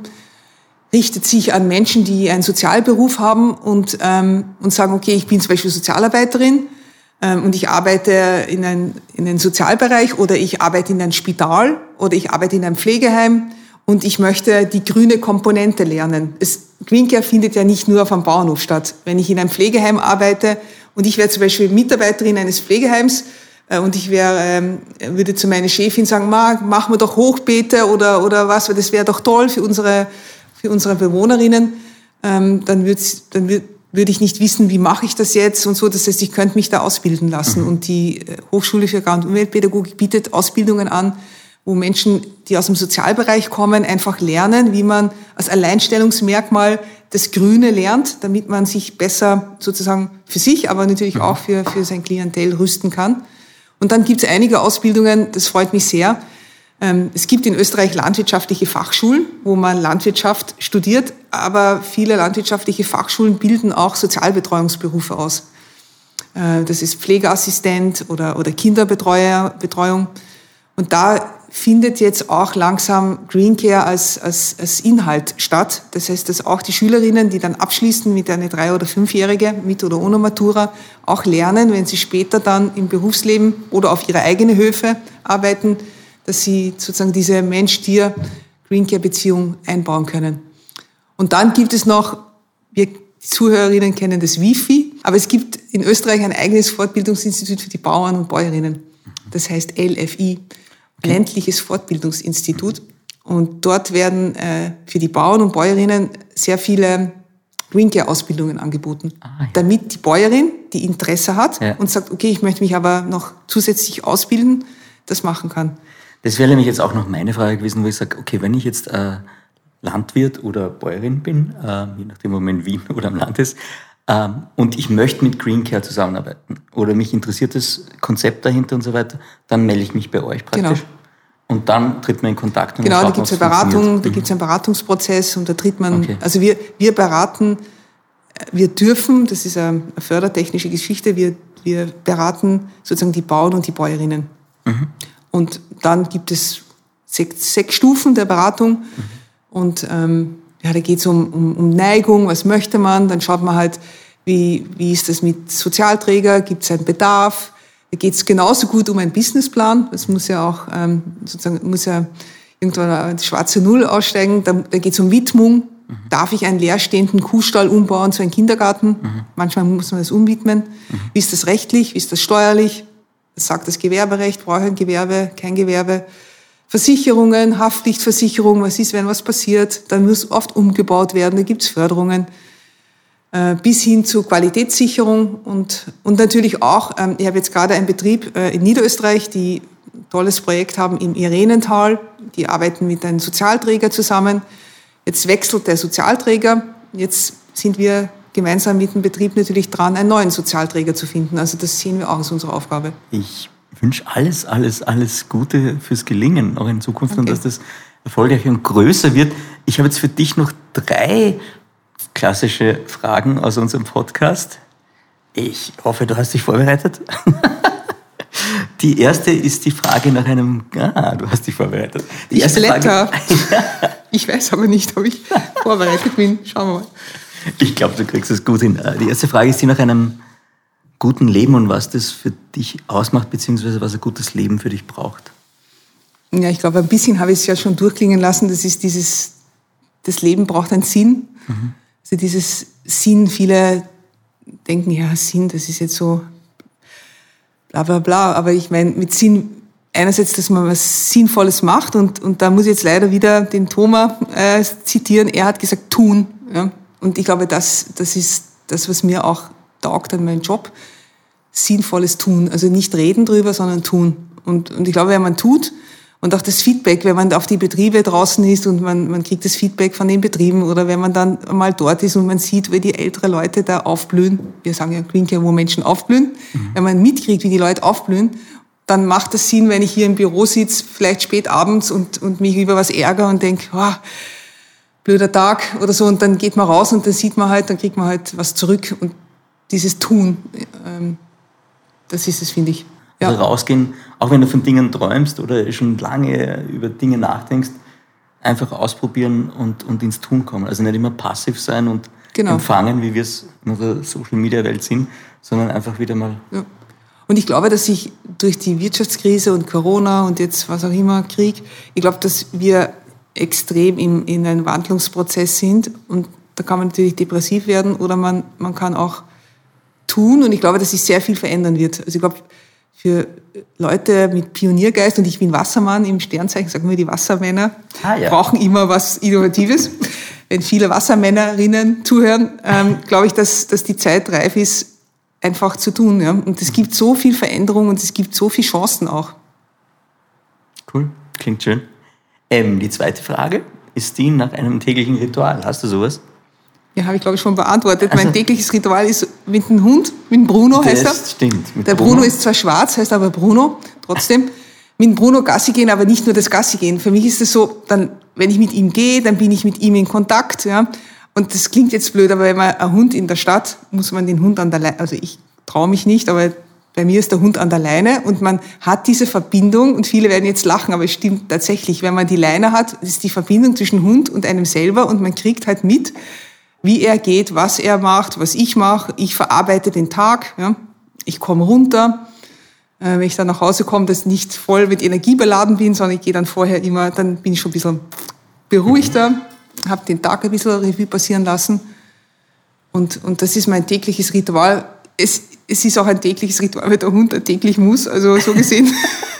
richtet sich an Menschen, die einen Sozialberuf haben und, ähm, und sagen, okay, ich bin zum Beispiel Sozialarbeiterin ähm, und ich arbeite in, ein, in einen Sozialbereich oder ich arbeite in einem Spital oder ich arbeite in einem Pflegeheim und ich möchte die grüne Komponente lernen. Es, Green Care findet ja nicht nur auf einem Bauernhof statt. Wenn ich in einem Pflegeheim arbeite und ich wäre zum Beispiel Mitarbeiterin eines Pflegeheims, äh, und ich wäre, ähm, würde zu meiner Chefin sagen, Ma, machen wir doch Hochbeete oder, oder was, weil das wäre doch toll für unsere für unsere Bewohnerinnen, ähm, dann, würd's, dann würd, würde ich nicht wissen, wie mache ich das jetzt und so. Das heißt, ich könnte mich da ausbilden lassen. Mhm. Und die äh, Hochschule für Agrar- und Umweltpädagogik bietet Ausbildungen an, wo Menschen, die aus dem Sozialbereich kommen, einfach lernen, wie man als Alleinstellungsmerkmal das Grüne lernt, damit man sich besser sozusagen für sich, aber natürlich auch für, für sein Klientel rüsten kann. Und dann gibt es einige Ausbildungen, das freut mich sehr. Ähm, es gibt in Österreich landwirtschaftliche Fachschulen, wo man Landwirtschaft studiert, aber viele landwirtschaftliche Fachschulen bilden auch Sozialbetreuungsberufe aus. Äh, das ist Pflegeassistent oder, oder Kinderbetreuung. Und da findet jetzt auch langsam Green Care als, als, als Inhalt statt. Das heißt, dass auch die Schülerinnen, die dann abschließen mit einer drei- oder fünfjährige, mit oder ohne Matura, auch lernen, wenn sie später dann im Berufsleben oder auf ihre eigene Höfe arbeiten, dass sie sozusagen diese Mensch-Tier-Green Care-Beziehung einbauen können. Und dann gibt es noch, wir Zuhörerinnen kennen das Wifi, aber es gibt in Österreich ein eigenes Fortbildungsinstitut für die Bauern und Bäuerinnen. Das heißt LFI ländliches Fortbildungsinstitut. Und dort werden äh, für die Bauern und Bäuerinnen sehr viele Green Care Ausbildungen angeboten, ah, ja. damit die Bäuerin, die Interesse hat ja. und sagt, okay, ich möchte mich aber noch zusätzlich ausbilden, das machen kann. Das wäre nämlich jetzt auch noch meine Frage gewesen, wo ich sage, okay, wenn ich jetzt äh, Landwirt oder Bäuerin bin, äh, je nachdem, ob man in Wien oder am Land ist, ähm, und ich möchte mit Green Care zusammenarbeiten oder mich interessiert das Konzept dahinter und so weiter, dann melde ich mich bei euch praktisch. Genau. Und dann tritt man in Kontakt. Und genau, da gibt es eine Beratung, da gibt es einen Beratungsprozess und da tritt man, okay. also wir, wir beraten, äh, wir dürfen, das ist eine fördertechnische Geschichte, wir, wir beraten sozusagen die Bauern und die Bäuerinnen. Mhm. Und dann gibt es sechs, sechs Stufen der Beratung. Mhm. und ähm, ja, da geht es um, um, um Neigung, was möchte man, dann schaut man halt, wie, wie ist das mit Sozialträger, gibt es einen Bedarf, da geht es genauso gut um einen Businessplan, das muss ja auch ähm, sozusagen, muss ja irgendwann eine schwarze Null aussteigen, da, da geht es um Widmung, mhm. darf ich einen leerstehenden Kuhstall umbauen zu einem Kindergarten, mhm. manchmal muss man das umwidmen, mhm. wie ist das rechtlich, wie ist das steuerlich, was sagt das Gewerberecht, brauche ich ein Gewerbe, kein Gewerbe, Versicherungen, Haftpflichtversicherung, was ist, wenn was passiert, dann muss oft umgebaut werden, da gibt's Förderungen, äh, bis hin zu Qualitätssicherung und, und natürlich auch, ähm, ich habe jetzt gerade einen Betrieb äh, in Niederösterreich, die ein tolles Projekt haben im Irenental, die arbeiten mit einem Sozialträger zusammen. Jetzt wechselt der Sozialträger, jetzt sind wir gemeinsam mit dem Betrieb natürlich dran, einen neuen Sozialträger zu finden. Also das sehen wir auch als unsere Aufgabe. Ich wünsche alles, alles, alles Gute fürs Gelingen, auch in Zukunft okay. und dass das erfolgreich und größer wird. Ich habe jetzt für dich noch drei klassische Fragen aus unserem Podcast. Ich hoffe, du hast dich vorbereitet. *laughs* Die erste ist die Frage nach einem. Ah, du hast dich vorbereitet. Die ich erste Frage, *laughs* ich weiß aber nicht, ob ich vorbereitet bin. Schauen wir mal. *laughs* Ich glaube, du kriegst es gut hin. Die erste Frage ist die nach einem guten Leben und was das für dich ausmacht, beziehungsweise was ein gutes Leben für dich braucht? Ja, ich glaube, ein bisschen habe ich es ja schon durchklingen lassen. Das ist dieses, das Leben braucht einen Sinn. Mhm. Also dieses Sinn, viele denken, ja, Sinn, das ist jetzt so bla bla bla. Aber ich meine, mit Sinn, einerseits, dass man was Sinnvolles macht und, und da muss ich jetzt leider wieder den Thomas äh, zitieren. Er hat gesagt, tun. Ja? Und ich glaube, das, das ist das, was mir auch taugt an meinem Job, Sinnvolles tun. Also nicht reden drüber, sondern tun. Und, und ich glaube, wenn man tut und auch das Feedback, wenn man auf die Betriebe draußen ist und man, man kriegt das Feedback von den Betrieben oder wenn man dann mal dort ist und man sieht, wie die ältere Leute da aufblühen, wir sagen ja Green Care, wo Menschen aufblühen, mhm. wenn man mitkriegt, wie die Leute aufblühen, dann macht das Sinn, wenn ich hier im Büro sitze, vielleicht spät abends und, und mich über was ärgere und denke, oh, blöder Tag oder so, und dann geht man raus und dann sieht man halt, dann kriegt man halt was zurück und dieses Tun, ähm, das ist es, finde ich. Ja. Also rausgehen, auch wenn du von Dingen träumst oder schon lange über Dinge nachdenkst, einfach ausprobieren und, und ins Tun kommen. Also nicht immer passiv sein und genau. empfangen, wie wir es in unserer Social-Media-Welt sind, sondern einfach wieder mal... Ja. Und ich glaube, dass sich durch die Wirtschaftskrise und Corona und jetzt was auch immer, Krieg, ich glaube, dass wir extrem in, in einem Wandlungsprozess sind und da kann man natürlich depressiv werden oder man, man kann auch tun und ich glaube, dass sich sehr viel verändern wird. Also ich glaube, für Leute mit Pioniergeist, und ich bin Wassermann im Sternzeichen, sagen wir die Wassermänner, ah, ja. brauchen immer was Innovatives. *laughs* Wenn viele Wassermännerinnen zuhören, ähm, glaube ich, dass, dass die Zeit reif ist, einfach zu tun. Ja? Und es gibt so viel Veränderung und es gibt so viele Chancen auch. Cool. Klingt schön. Ähm, die zweite Frage ist die nach einem täglichen Ritual. Hast du sowas? Ja, habe ich glaube ich schon beantwortet. Also, mein tägliches Ritual ist mit dem Hund, mit Bruno heißt er. Das stimmt. Mit Der Bruno. Bruno ist zwar schwarz, heißt aber Bruno, trotzdem. mit Bruno Gassi gehen, aber nicht nur das Gassi gehen. Für mich ist es so, dann, wenn ich mit ihm gehe, dann bin ich mit ihm in Kontakt, ja. Und das klingt jetzt blöd, aber wenn man ein Hund in der Stadt, muss man den Hund an der Leine, also ich traue mich nicht, aber bei mir ist der Hund an der Leine und man hat diese Verbindung und viele werden jetzt lachen, aber es stimmt tatsächlich, wenn man die Leine hat, ist die Verbindung zwischen Hund und einem selber und man kriegt halt mit, wie er geht, was er macht, was ich mache. Ich verarbeite den Tag, ja. ich komme runter. Äh, wenn ich dann nach Hause komme, dass ich nicht voll mit Energie beladen bin, sondern ich gehe dann vorher immer, dann bin ich schon ein bisschen beruhigter, habe den Tag ein bisschen Revue passieren lassen. Und, und das ist mein tägliches Ritual. Es, es ist auch ein tägliches Ritual, weil der Hund täglich muss. Also so gesehen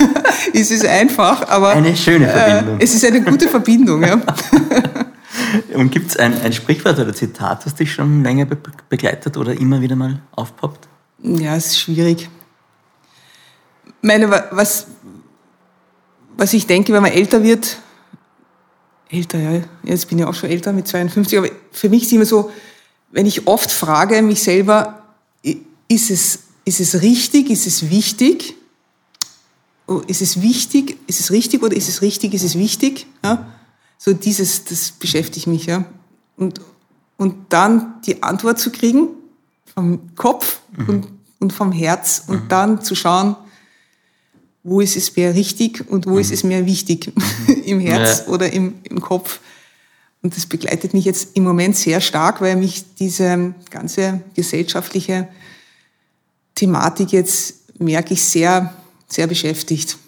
*laughs* ist es einfach. Aber, eine schöne Verbindung. Äh, es ist eine gute Verbindung, ja. *laughs* Und gibt es ein, ein Sprichwort oder Zitat, das dich schon länger be begleitet oder immer wieder mal aufpoppt? Ja, es ist schwierig. Meine, was, was ich denke, wenn man älter wird, älter, ja, jetzt bin ich auch schon älter mit 52, aber für mich ist immer so, wenn ich oft frage mich selber, ist es, ist es richtig, ist es wichtig? Oh, ist es wichtig, ist es richtig oder ist es richtig, ist es wichtig? Ja? So dieses, das beschäftigt mich, ja. Und, und dann die Antwort zu kriegen vom Kopf mhm. und, und vom Herz und mhm. dann zu schauen, wo ist es mehr richtig und wo mhm. ist es mehr wichtig, mhm. *laughs* im Herz ja. oder im, im Kopf. Und das begleitet mich jetzt im Moment sehr stark, weil mich diese ganze gesellschaftliche Thematik jetzt, merke ich, sehr, sehr beschäftigt.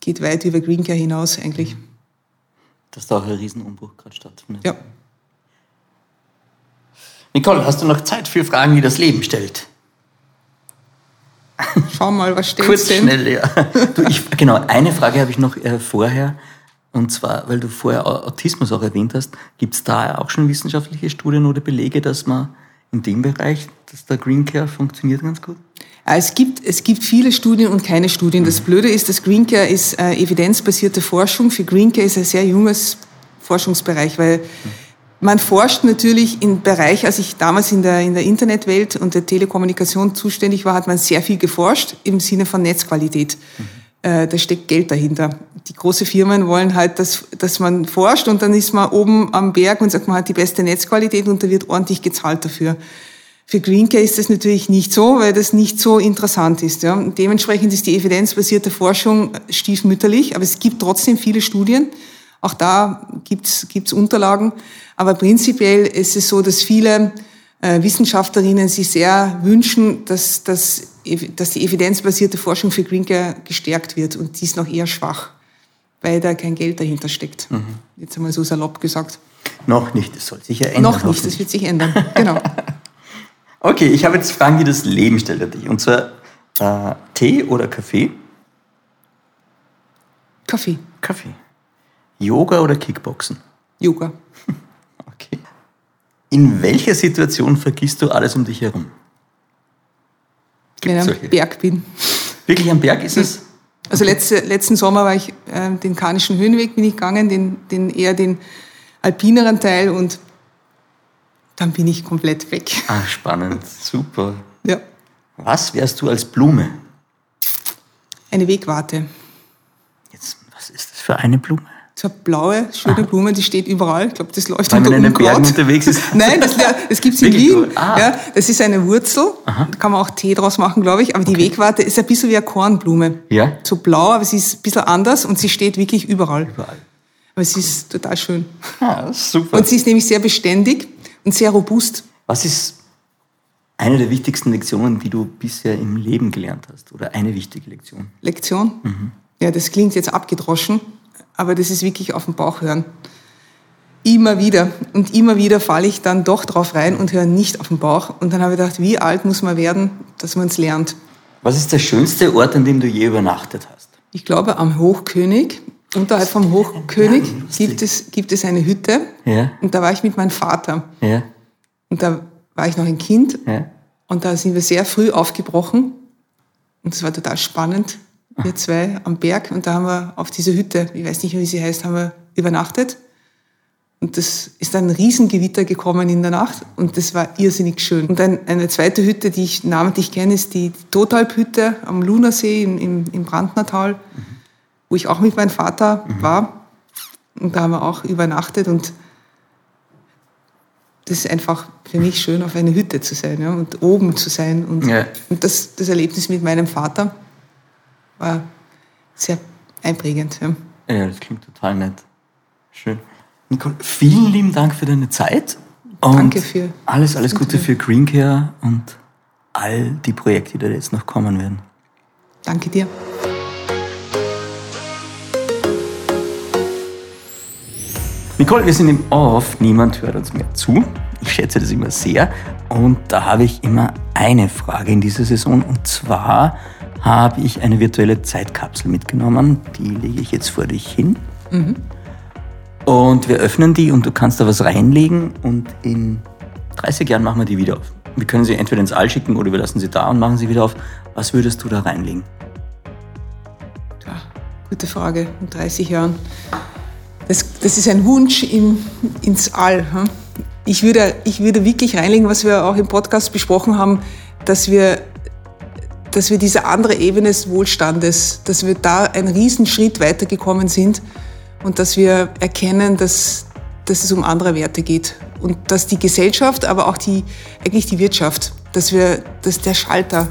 Geht weit über Green Care hinaus eigentlich. Mhm dass da auch ein Riesenumbruch gerade stattfindet. Ja. Nicole, hast du noch Zeit für Fragen, die das Leben stellt? Schau mal, was steht Kurz, denn? schnell, ja. Du, ich, genau, eine Frage habe ich noch äh, vorher. Und zwar, weil du vorher Autismus auch erwähnt hast, gibt es da auch schon wissenschaftliche Studien oder Belege, dass man in dem Bereich, dass der Green Care funktioniert ganz gut? Es gibt, es gibt viele Studien und keine Studien. Das Blöde ist, dass Green Care ist äh, evidenzbasierte Forschung. Für Green Care ist ein sehr junges Forschungsbereich, weil man forscht natürlich im Bereich, als ich damals in der, in der Internetwelt und der Telekommunikation zuständig war, hat man sehr viel geforscht im Sinne von Netzqualität. Mhm. Äh, da steckt Geld dahinter. Die großen Firmen wollen halt, dass, dass man forscht und dann ist man oben am Berg und sagt, man hat die beste Netzqualität und da wird ordentlich gezahlt dafür. Für Greencare ist das natürlich nicht so, weil das nicht so interessant ist. Ja. dementsprechend ist die evidenzbasierte Forschung stiefmütterlich, aber es gibt trotzdem viele Studien. Auch da gibt's gibt's Unterlagen. Aber prinzipiell ist es so, dass viele äh, Wissenschaftlerinnen sich sehr wünschen, dass, dass, dass die evidenzbasierte Forschung für Greencare gestärkt wird. Und die ist noch eher schwach, weil da kein Geld dahinter steckt. Mhm. Jetzt einmal so salopp gesagt. Noch nicht, das soll sich ja ändern. Noch nicht, das wird sich ändern. Genau. *laughs* Okay, ich habe jetzt Fragen, die das Leben stellt an dich. Und zwar äh, Tee oder Kaffee? Kaffee. Kaffee. Yoga oder Kickboxen? Yoga. *laughs* Okay. In welcher Situation vergisst du alles um dich herum? Gibt's Wenn ich am? Berg bin. Wirklich am Berg ist es? Also letzte, letzten Sommer war ich äh, den Karnischen Höhenweg bin ich gegangen, den, den eher den alpineren Teil und dann bin ich komplett weg. Ah, spannend, super. Ja. Was wärst du als Blume? Eine Wegwarte. Jetzt, was ist das für eine Blume? So eine blaue, schöne Aha. Blume, die steht überall. Ich glaube, das läuft Weil unter man in den Bergen unterwegs ist. *laughs* Nein, das, das gibt es in Wien. Ah. Ja, das ist eine Wurzel. Aha. Da kann man auch Tee draus machen, glaube ich. Aber die okay. Wegwarte ist ein bisschen wie eine Kornblume. Ja. So blau, aber sie ist ein bisschen anders und sie steht wirklich überall. Überall. Aber sie ist total schön. Ah, super. Und sie ist nämlich sehr beständig und sehr robust. Was ist eine der wichtigsten Lektionen, die du bisher im Leben gelernt hast? Oder eine wichtige Lektion? Lektion? Mhm. Ja, das klingt jetzt abgedroschen, aber das ist wirklich auf den Bauch hören. Immer wieder. Und immer wieder falle ich dann doch drauf rein und höre nicht auf den Bauch. Und dann habe ich gedacht, wie alt muss man werden, dass man es lernt? Was ist der schönste Ort, an dem du je übernachtet hast? Ich glaube am Hochkönig Unterhalb vom Hochkönig gibt es, gibt es eine Hütte. Ja. Und da war ich mit meinem Vater. Ja. Und da war ich noch ein Kind. Ja. Und da sind wir sehr früh aufgebrochen. Und das war total spannend. wir zwei am Berg und da haben wir auf dieser Hütte, ich weiß nicht, wie sie heißt, haben wir übernachtet. Und das ist ein Riesengewitter gekommen in der Nacht und das war irrsinnig schön. Und ein, eine zweite Hütte, die ich namentlich kenne, ist die Totalp-Hütte am Lunersee im, im, im Brandnertal, mhm. Wo ich auch mit meinem Vater mhm. war. Und da haben wir auch übernachtet und das ist einfach für mich schön, auf einer Hütte zu sein ja, und oben zu sein. Und, ja. und das, das Erlebnis mit meinem Vater war sehr einprägend. Ja. ja, das klingt total nett. Schön. Nicole, vielen lieben Dank für deine Zeit. Und Danke für. Alles, alles Gute für Greencare und all die Projekte, die da jetzt noch kommen werden. Danke dir. Nicole, wir sind im Off, niemand hört uns mehr zu. Ich schätze das immer sehr. Und da habe ich immer eine Frage in dieser Saison. Und zwar habe ich eine virtuelle Zeitkapsel mitgenommen. Die lege ich jetzt vor dich hin. Mhm. Und wir öffnen die und du kannst da was reinlegen und in 30 Jahren machen wir die wieder auf. Wir können sie entweder ins All schicken oder wir lassen sie da und machen sie wieder auf. Was würdest du da reinlegen? Ja, gute Frage. In 30 Jahren. Das, das ist ein Wunsch in, ins All. Hm? Ich würde, ich würde wirklich reinlegen, was wir auch im Podcast besprochen haben, dass wir, dass wir diese andere Ebene des Wohlstandes, dass wir da einen Riesenschritt weitergekommen sind und dass wir erkennen, dass, dass es um andere Werte geht und dass die Gesellschaft, aber auch die, eigentlich die Wirtschaft, dass wir, dass der Schalter,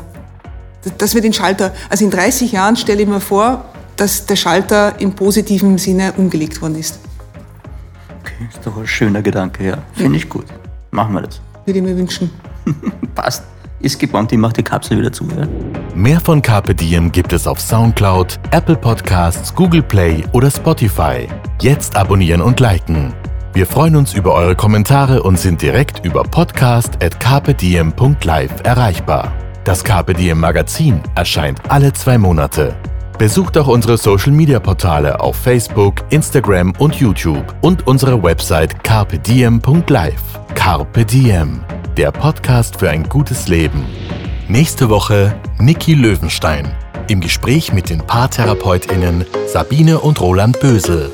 dass wir den Schalter, also in 30 Jahren stelle ich mir vor, dass der Schalter im positiven Sinne umgelegt worden ist. Okay, ist doch ein schöner Gedanke, ja. Finde ich gut. Machen wir das. Würde ich mir wünschen. *laughs* Passt. Ist gebannt, ich mache die Kapsel wieder zu. Ja? Mehr von Carpe Diem gibt es auf Soundcloud, Apple Podcasts, Google Play oder Spotify. Jetzt abonnieren und liken. Wir freuen uns über eure Kommentare und sind direkt über podcast.carpediem.live erreichbar. Das Carpe Diem Magazin erscheint alle zwei Monate. Besucht auch unsere Social Media Portale auf Facebook, Instagram und YouTube und unsere Website carpediem.live. Carpe Diem, der Podcast für ein gutes Leben. Nächste Woche Niki Löwenstein im Gespräch mit den PaartherapeutInnen Sabine und Roland Bösel.